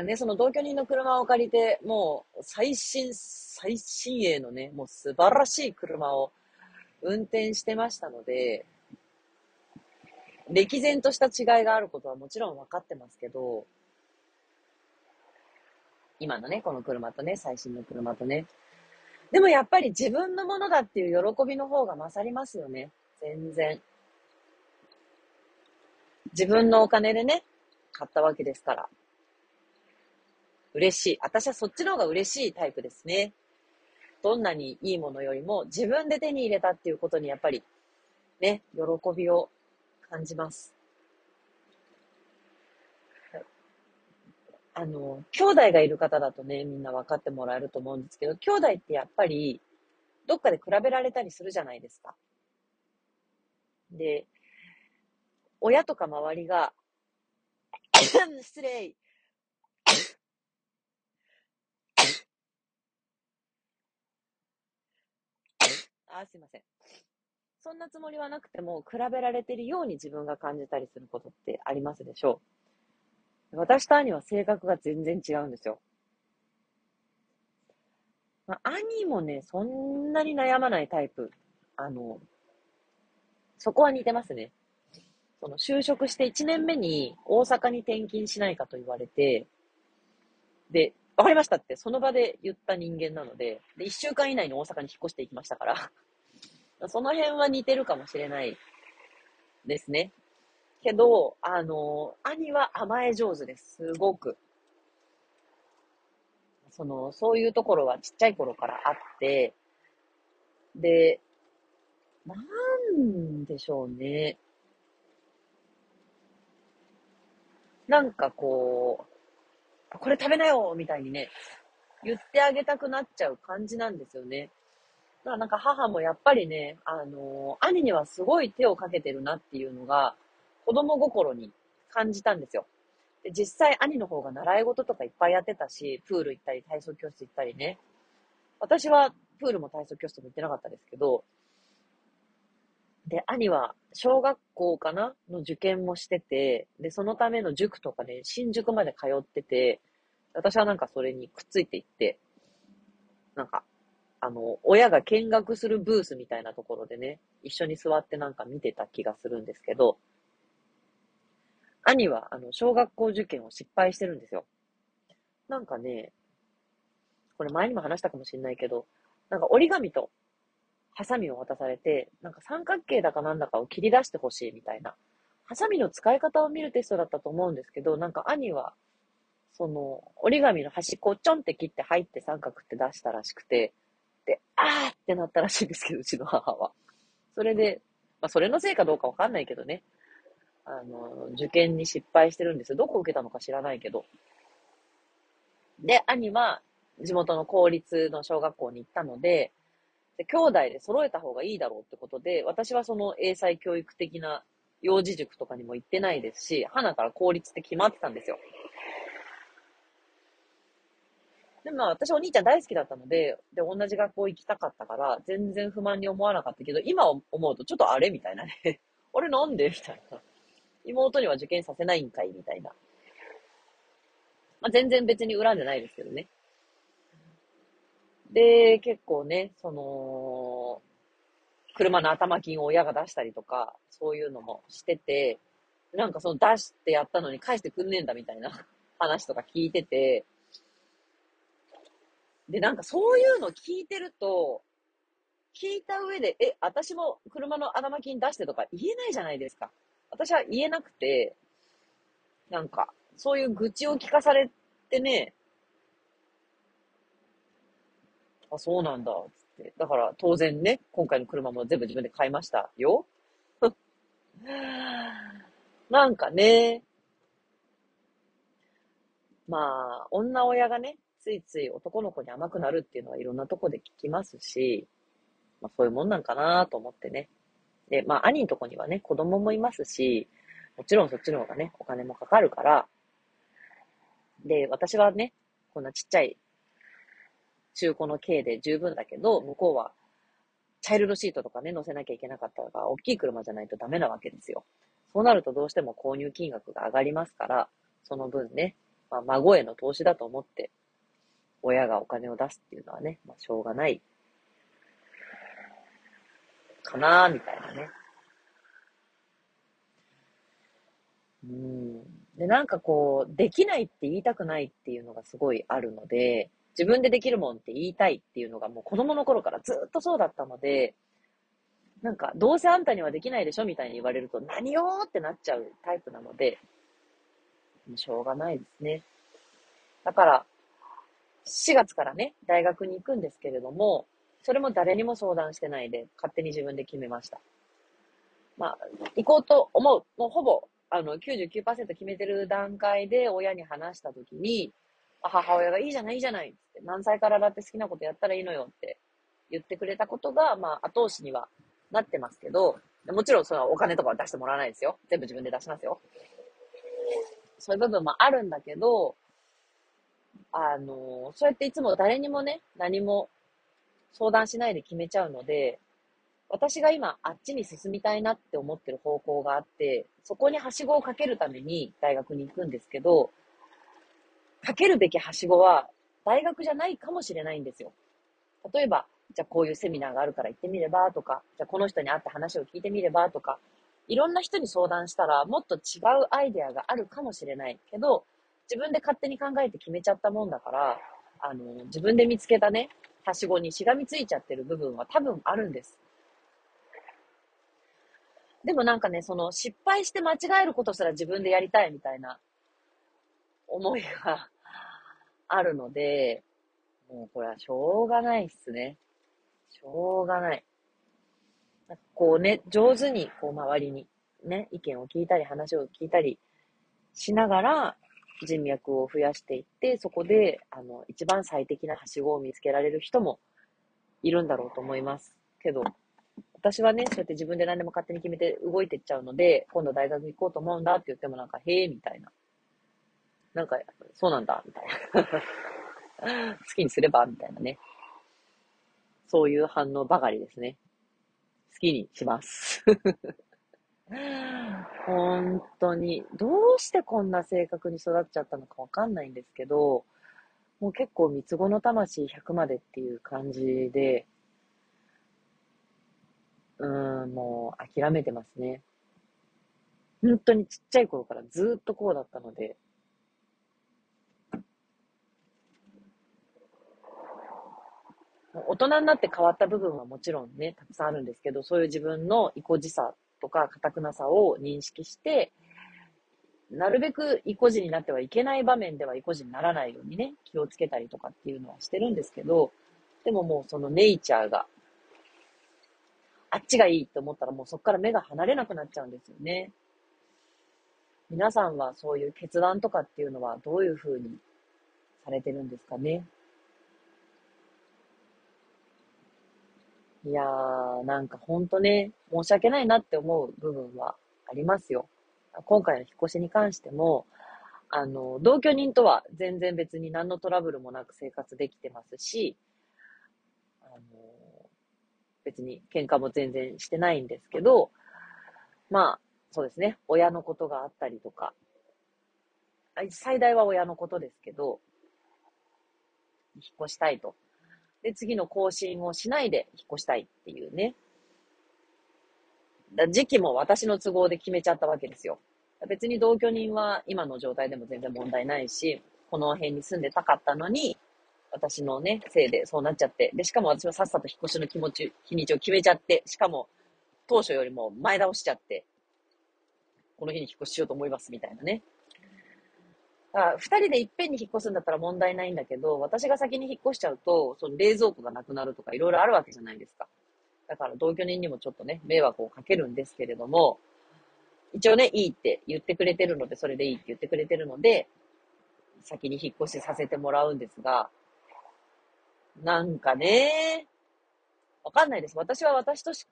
ね、その同居人の車を借りて、もう最新、最新鋭のね、もう素晴らしい車を運転してましたので、歴然とした違いがあることはもちろん分かってますけど、今のね、この車とね、最新の車とね。でもやっぱり自分のものだっていう喜びの方が勝りますよね。全然。自分のお金でね、買ったわけですから。嬉しい。私はそっちの方が嬉しいタイプですね。どんなにいいものよりも自分で手に入れたっていうことにやっぱりね、喜びを感じます。あの、兄弟がいる方だとね、みんな分かってもらえると思うんですけど、兄弟ってやっぱり、どっかで比べられたりするじゃないですか。で、親とか周りが、失礼。あ、すいません。そんなつもりはなくても、比べられてるように自分が感じたりすることってありますでしょう。私と兄は性格が全然違うんですよ。まあ、兄もね、そんなに悩まないタイプ。あの、そこは似てますね。その就職して1年目に大阪に転勤しないかと言われて、で、わかりましたってその場で言った人間なので、で、1週間以内に大阪に引っ越していきましたから、その辺は似てるかもしれないですね。けど、あの、兄は甘え上手です。すごく。その、そういうところはちっちゃい頃からあって、で、なんでしょうね。なんかこう、これ食べなよみたいにね、言ってあげたくなっちゃう感じなんですよね。だからなんか母もやっぱりね、あのー、兄にはすごい手をかけてるなっていうのが、子供心に感じたんですよ。で実際兄の方が習い事とかいっぱいやってたし、プール行ったり体操教室行ったりね。私はプールも体操教室も行ってなかったですけど、で、兄は小学校かなの受験もしてて、で、そのための塾とかね、新宿まで通ってて、私はなんかそれにくっついていって、なんか、あの、親が見学するブースみたいなところでね、一緒に座ってなんか見てた気がするんですけど、兄は、あの、小学校受験を失敗してるんですよ。なんかね、これ前にも話したかもしれないけど、なんか折り紙とハサミを渡されて、なんか三角形だかなんだかを切り出してほしいみたいな。ハサミの使い方を見るテストだったと思うんですけど、なんか兄は、その、折り紙の端っこをちょんって切って入って三角って出したらしくて、で、あーってなったらしいんですけど、うちの母は。それで、まあ、それのせいかどうかわかんないけどね。あの、受験に失敗してるんですよ。どこ受けたのか知らないけど。で、兄は地元の公立の小学校に行ったので、で兄弟で揃えた方がいいだろうってことで、私はその英才教育的な幼児塾とかにも行ってないですし、花から公立って決まってたんですよ。でもまあ私お兄ちゃん大好きだったので、で、同じ学校行きたかったから、全然不満に思わなかったけど、今思うとちょっとあれみたいなね。あれなんでみたいな。妹には受験させないんかいみたいな。まあ全然別に恨んでないですけどね。で、結構ね、その、車の頭金を親が出したりとか、そういうのもしてて、なんかその出してやったのに返してくんねえんだみたいな 話とか聞いてて、で、なんかそういうの聞いてると、聞いた上で、え、私も車の頭金出してとか言えないじゃないですか。私は言えなくて、なんか、そういう愚痴を聞かされてね、あ、そうなんだ、つって。だから当然ね、今回の車も全部自分で買いましたよ。なんかね、まあ、女親がね、ついつい男の子に甘くなるっていうのはいろんなとこで聞きますし、まあそういうもんなんかなと思ってね。で、まあ兄のとこにはね、子供もいますし、もちろんそっちの方がね、お金もかかるから、で、私はね、こんなちっちゃい中古の軽で十分だけど、向こうはチャイルドシートとかね、乗せなきゃいけなかったから、大きい車じゃないとダメなわけですよ。そうなるとどうしても購入金額が上がりますから、その分ね、まあ、孫への投資だと思って、親がお金を出すっていうのはね、まあ、しょうがない、かなみたいなね。うん。で、なんかこう、できないって言いたくないっていうのがすごいあるので、自分でできるもんって言いたいっていうのがもう子供の頃からずっとそうだったので、なんか、どうせあんたにはできないでしょみたいに言われると、何よってなっちゃうタイプなので、しょうがないですね。だから、4月からね、大学に行くんですけれども、それも誰にも相談してないで、勝手に自分で決めました。まあ、行こうと思う。もうほぼ、あの、99%決めてる段階で親に話したときに、母親がいいじゃない、いいじゃないって、何歳からだって好きなことやったらいいのよって言ってくれたことが、まあ、後押しにはなってますけど、もちろんそのお金とかは出してもらわないですよ。全部自分で出しますよ。そういう部分もあるんだけど、あの、そうやっていつも誰にもね、何も相談しないで決めちゃうので、私が今あっちに進みたいなって思ってる方向があって、そこにはしごをかけるために大学に行くんですけど、かけるべきはしごは大学じゃないかもしれないんですよ。例えば、じゃあこういうセミナーがあるから行ってみればとか、じゃあこの人に会って話を聞いてみればとか、いろんな人に相談したらもっと違うアイデアがあるかもしれないけど、自分で勝手に考えて決めちゃったもんだから、あの、自分で見つけたね、はしごにしがみついちゃってる部分は多分あるんです。でもなんかね、その失敗して間違えることすら自分でやりたいみたいな思いがあるので、もうこれはしょうがないっすね。しょうがない。なこうね、上手にこう周りにね、意見を聞いたり話を聞いたりしながら人脈を増やしていって、そこであの一番最適なはしごを見つけられる人もいるんだろうと思います。けど、私はね、そうやって自分で何でも勝手に決めて動いていっちゃうので、今度大学行こうと思うんだって言ってもなんか、へえ、みたいな。なんか、そうなんだ、みたいな。好きにすれば、みたいなね。そういう反応ばかりですね。好きにします。本当に、どうしてこんな性格に育っちゃったのかわかんないんですけど、もう結構三つ子の魂100までっていう感じで、うん、もう諦めてますね。本当にちっちゃい頃からずっとこうだったので、大人になって変わった部分はもちろんね、たくさんあるんですけど、そういう自分の意固地さとか、堅くなさを認識して、なるべく意固地になってはいけない場面では意固地にならないようにね、気をつけたりとかっていうのはしてるんですけど、でももうそのネイチャーが、あっちがいいと思ったらもうそこから目が離れなくなっちゃうんですよね。皆さんはそういう決断とかっていうのはどういうふうにされてるんですかね？いやー、なんかほんとね、申し訳ないなって思う部分はありますよ。今回の引っ越しに関しても、あの、同居人とは全然別に何のトラブルもなく生活できてますし、あの、別に喧嘩も全然してないんですけど、まあ、そうですね、親のことがあったりとか、最大は親のことですけど、引っ越したいと。で、次の更新をしないで引っ越したいっていうね。だ時期も私の都合で決めちゃったわけですよ。別に同居人は今の状態でも全然問題ないし、この辺に住んでたかったのに、私のね、せいでそうなっちゃって。で、しかも私はさっさと引っ越しの気持ち、日にちを決めちゃって、しかも当初よりも前倒しちゃって、この日に引っ越ししようと思いますみたいなね。あ二人でいっぺんに引っ越すんだったら問題ないんだけど、私が先に引っ越しちゃうと、その冷蔵庫がなくなるとかいろいろあるわけじゃないですか。だから同居人にもちょっとね、迷惑をかけるんですけれども、一応ね、いいって言ってくれてるので、それでいいって言ってくれてるので、先に引っ越しさせてもらうんですが、なんかね、わかんないです。私は私とし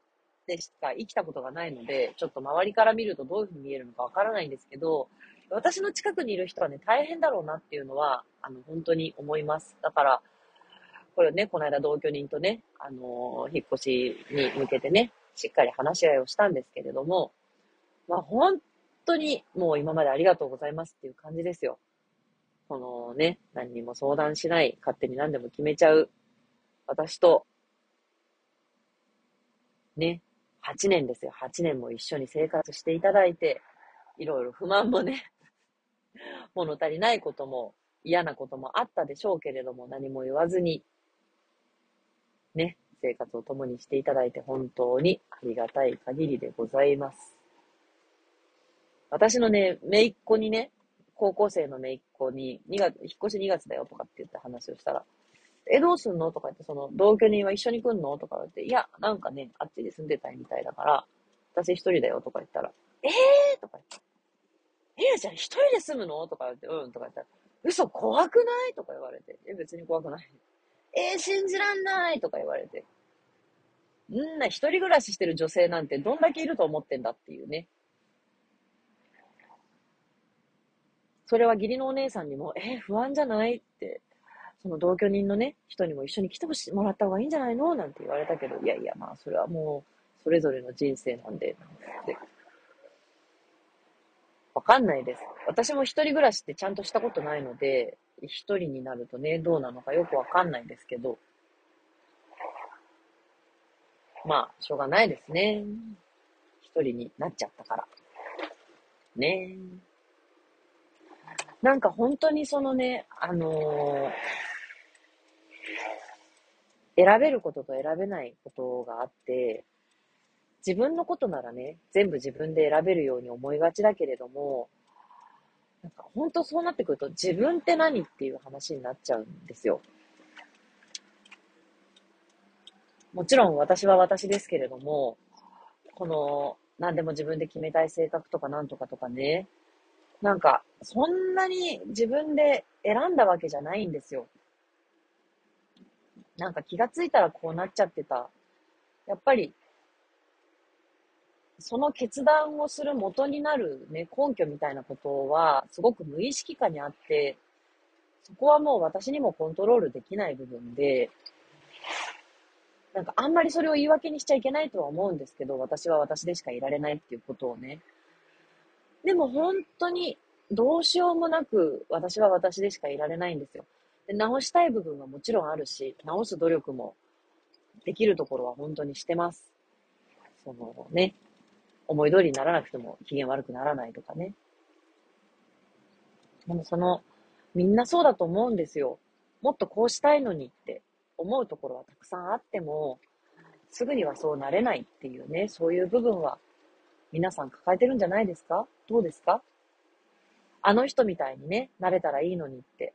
てしか生きたことがないので、ちょっと周りから見るとどういうふうに見えるのかわからないんですけど、私の近くにいる人はね、大変だろうなっていうのは、あの、本当に思います。だから、これね、この間同居人とね、あのー、引っ越しに向けてね、しっかり話し合いをしたんですけれども、まあ本当にもう今までありがとうございますっていう感じですよ。このね、何にも相談しない、勝手に何でも決めちゃう、私と、ね、8年ですよ。8年も一緒に生活していただいて、いろいろ不満もね、物足りないことも嫌なこともあったでしょうけれども、何も言わずに、ね、生活を共にしていただいて本当にありがたい限りでございます。私のね、姪っ子にね、高校生の姪っ子に、2月、引っ越し2月だよとかって言って話をしたら、え、どうすんの？とか言って、その、同居人は一緒に来んの？とか言って、いや、なんかね、あっちで住んでたいみたいだから、私一人だよとか言ったら、えー！とか言って、えー、じゃあ一人で住むの？とか言って、うんとか言ったら、嘘怖くない？とか言われて、え、別に怖くない。えー、信じらんないとか言われて。んな、一人暮らししてる女性なんてどんだけいると思ってんだっていうね。それは義理のお姉さんにも、えー、不安じゃない？って、その同居人のね、人にも一緒に来てほしもらった方がいいんじゃないの？なんて言われたけど、いやいや、まあ、それはもう、それぞれの人生なんで、なんて。わかんないです。私も一人暮らしってちゃんとしたことないので、一人になるとね、どうなのかよくわかんないですけど、まあ、しょうがないですね。一人になっちゃったから。ねなんか本当にそのね、あのー、選べることと選べないことがあって、自分のことならね、全部自分で選べるように思いがちだけれども、なんか本当そうなってくると自分って何っていう話になっちゃうんですよ。もちろん私は私ですけれども、この何でも自分で決めたい性格とかなんとかとかね、なんかそんなに自分で選んだわけじゃないんですよ。なんか気がついたらこうなっちゃってた。やっぱりその決断をする元になるね、根拠みたいなことは、すごく無意識化にあって、そこはもう私にもコントロールできない部分で、なんかあんまりそれを言い訳にしちゃいけないとは思うんですけど、私は私でしかいられないっていうことをね。でも本当にどうしようもなく私は私でしかいられないんですよ。で直したい部分はもちろんあるし、直す努力もできるところは本当にしてます。そのね、思い通りにならなくても機嫌悪くならないとかね。でもその、みんなそうだと思うんですよ。もっとこうしたいのにって思うところはたくさんあっても、すぐにはそうなれないっていうね、そういう部分は皆さん抱えてるんじゃないですか？どうですか？あの人みたいにね、なれたらいいのにって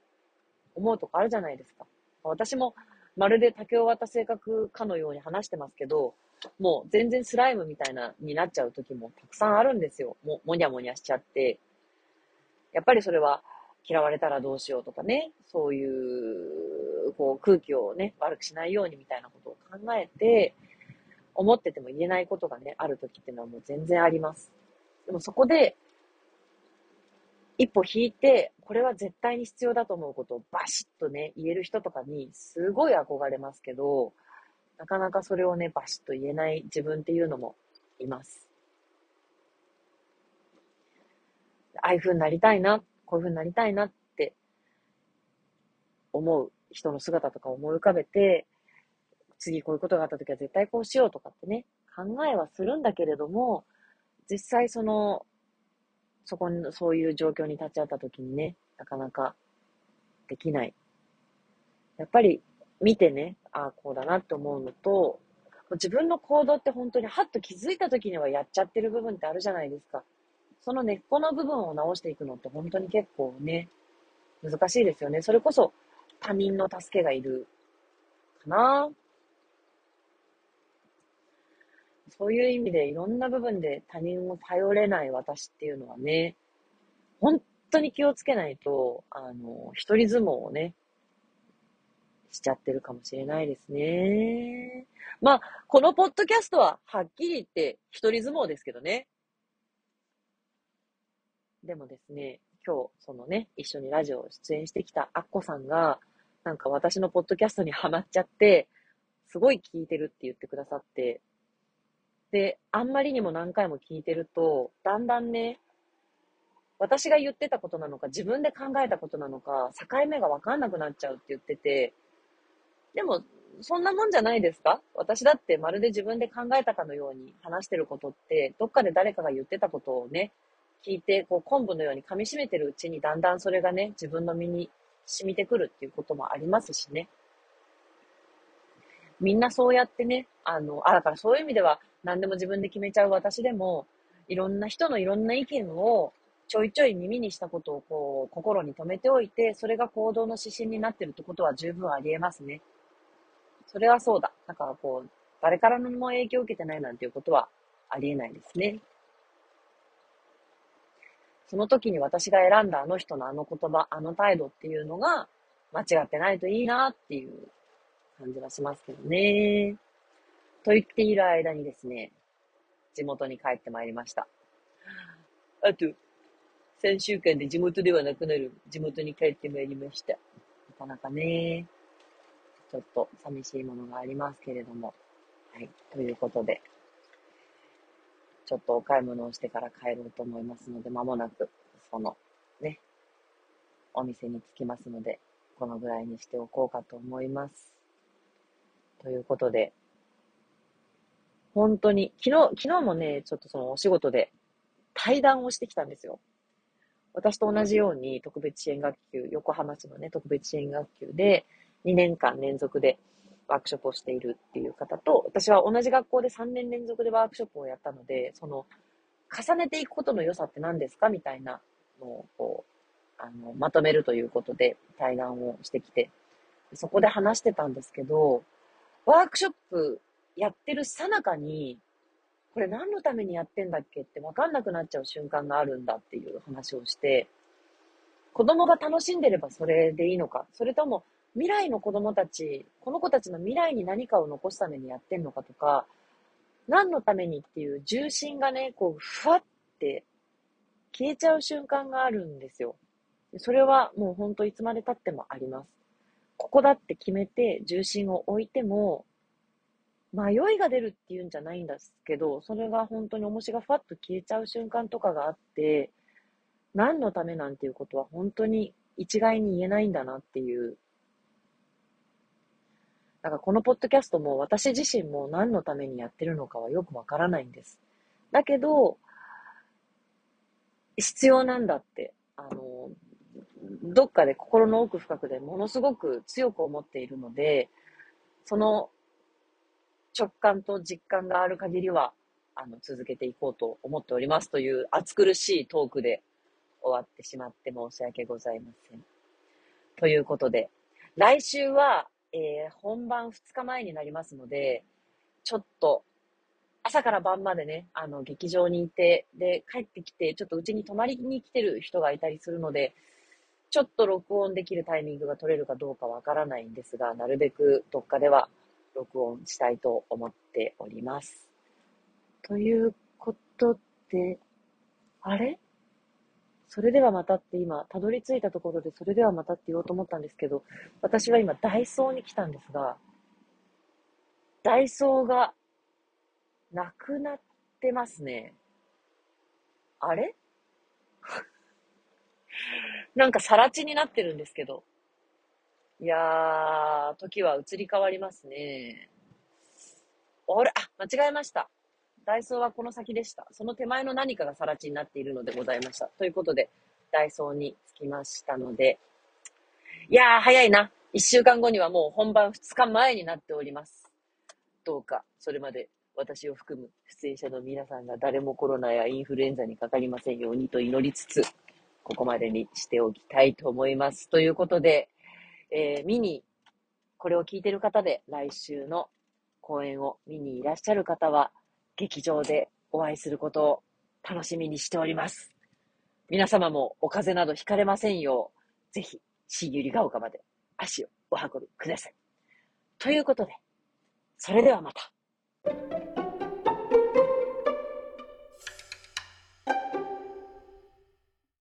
思うとこあるじゃないですか。私もまるで竹を割った性格かのように話してますけど、もう全然スライムみたいな、になっちゃう時もたくさんあるんですよ。も、もにゃもにゃしちゃって。やっぱりそれは嫌われたらどうしようとかね、そういう、こう空気をね、悪くしないようにみたいなことを考えて、思ってても言えないことがね、ある時っていうのはもう全然あります。でもそこで、一歩引いて、これは絶対に必要だと思うことをバシッとね、言える人とかにすごい憧れますけど、なかなかそれをね、バシッと言えない自分っていうのもいます。ああいう風になりたいな、こういう風になりたいなって思う人の姿とか思い浮かべて、次こういうことがあった時は絶対こうしようとかってね、考えはするんだけれども、実際その、そこに、そういう状況に立ち会った時にね、なかなかできない。やっぱり見てね、ああ、こうだなって思うのと、自分の行動って本当にハッと気づいた時にはやっちゃってる部分ってあるじゃないですか。その根っこの部分を直していくのって本当に結構ね、難しいですよね。それこそ他人の助けがいるかな。そういう意味でいろんな部分で他人を頼れない私っていうのはね、本当に気をつけないと、あの、一人相撲をね、しちゃってるかもしれないですね。まあ、このポッドキャストは、はっきり言って、一人相撲ですけどね。でもですね、今日、そのね、一緒にラジオ出演してきたアッコさんが、なんか私のポッドキャストにハマっちゃって、すごい聞いてるって言ってくださって、で、あんまりにも何回も聞いてると、だんだんね、私が言ってたことなのか、自分で考えたことなのか、境目がわかんなくなっちゃうって言ってて、でも、そんなもんじゃないですか？私だってまるで自分で考えたかのように話してることって、どっかで誰かが言ってたことをね、聞いて、こう、昆布のように噛み締めてるうちに、だんだんそれがね、自分の身に染みてくるっていうこともありますしね。みんなそうやってね、あの、あ、だからそういう意味では、何でも自分で決めちゃう私でも、いろんな人のいろんな意見をちょいちょい耳にしたことをこう心に留めておいて、それが行動の指針になってるってことは十分あり得ますね。それはそうだ。だからこう、誰からのも影響を受けてないなんていうことはあり得ないですね。その時に私が選んだあの人のあの言葉、あの態度っていうのが間違ってないといいなっていう感じはしますけどね。と言っている間にですね、地元に帰ってまいりました。あと、3週間で地元ではなくなる地元に帰ってまいりました。なかなかね、ちょっと寂しいものがありますけれども。はい。ということで、ちょっとお買い物をしてから帰ろうと思いますので、まもなく、その、ね、お店に着きますので、このぐらいにしておこうかと思います。ということで、本当に、昨日、昨日もね、ちょっとそのお仕事で対談をしてきたんですよ。私と同じように特別支援学級、横浜市のね、特別支援学級で2年間連続でワークショップをしているっていう方と、私は同じ学校で3年連続でワークショップをやったので、その、重ねていくことの良さって何ですか？みたいなのを、こう、あの、まとめるということで対談をしてきて、そこで話してたんですけど、ワークショップやってるさなかに、これ何のためにやってんだっけって分かんなくなっちゃう瞬間があるんだっていう話をして、子供が楽しんでればそれでいいのか、それとも未来の子供たち、この子たちの未来に何かを残すためにやってんのかとか、何のためにっていう重心がね、こう、ふわって消えちゃう瞬間があるんですよ。それはもうほんといつまで経ってもあります。ここだって決めて重心を置いても、迷いが出るっていうんじゃないんですけど、それが本当に重しがふわっと消えちゃう瞬間とかがあって、何のためなんていうことは本当に一概に言えないんだなっていう。だからこのポッドキャストも私自身も何のためにやってるのかはよくわからないんです。だけど、必要なんだって、あの、どっかで心の奥深くでものすごく強く思っているので、その直感と実感がある限りは、あの、続けていこうと思っておりますという暑苦しいトークで終わってしまって申し訳ございません。ということで、来週は、えー、本番2日前になりますので、ちょっと、朝から晩までね、あの、劇場にいて、で、帰ってきて、ちょっとうちに泊まりに来てる人がいたりするので、ちょっと録音できるタイミングが取れるかどうかわからないんですが、なるべくどっかでは録音したいと思っております。ということで、あれ？それではまたって今、たどり着いたところで、それではまたって言おうと思ったんですけど、私は今、ダイソーに来たんですが、ダイソーが、なくなってますね。あれ？なんか、さら地になってるんですけど。いやー、時は移り変わりますね。あれ？あ、間違えました。ダイソーはこの先でした。その手前の何かが更地になっているのでございました。ということで、ダイソーに着きましたので、いやー、早いな。一週間後にはもう本番2日前になっております。どうか、それまで私を含む出演者の皆さんが誰もコロナやインフルエンザにかかりませんようにと祈りつつ、ここまでにしておきたいと思います。ということで、えー、見に、これを聞いてる方で来週の公演を見にいらっしゃる方は、劇場でお会いすることを楽しみにしております。皆様もお風邪などひかれませんよう、ぜひ、新百合ヶ丘まで足をお運びください。ということで、それではまた。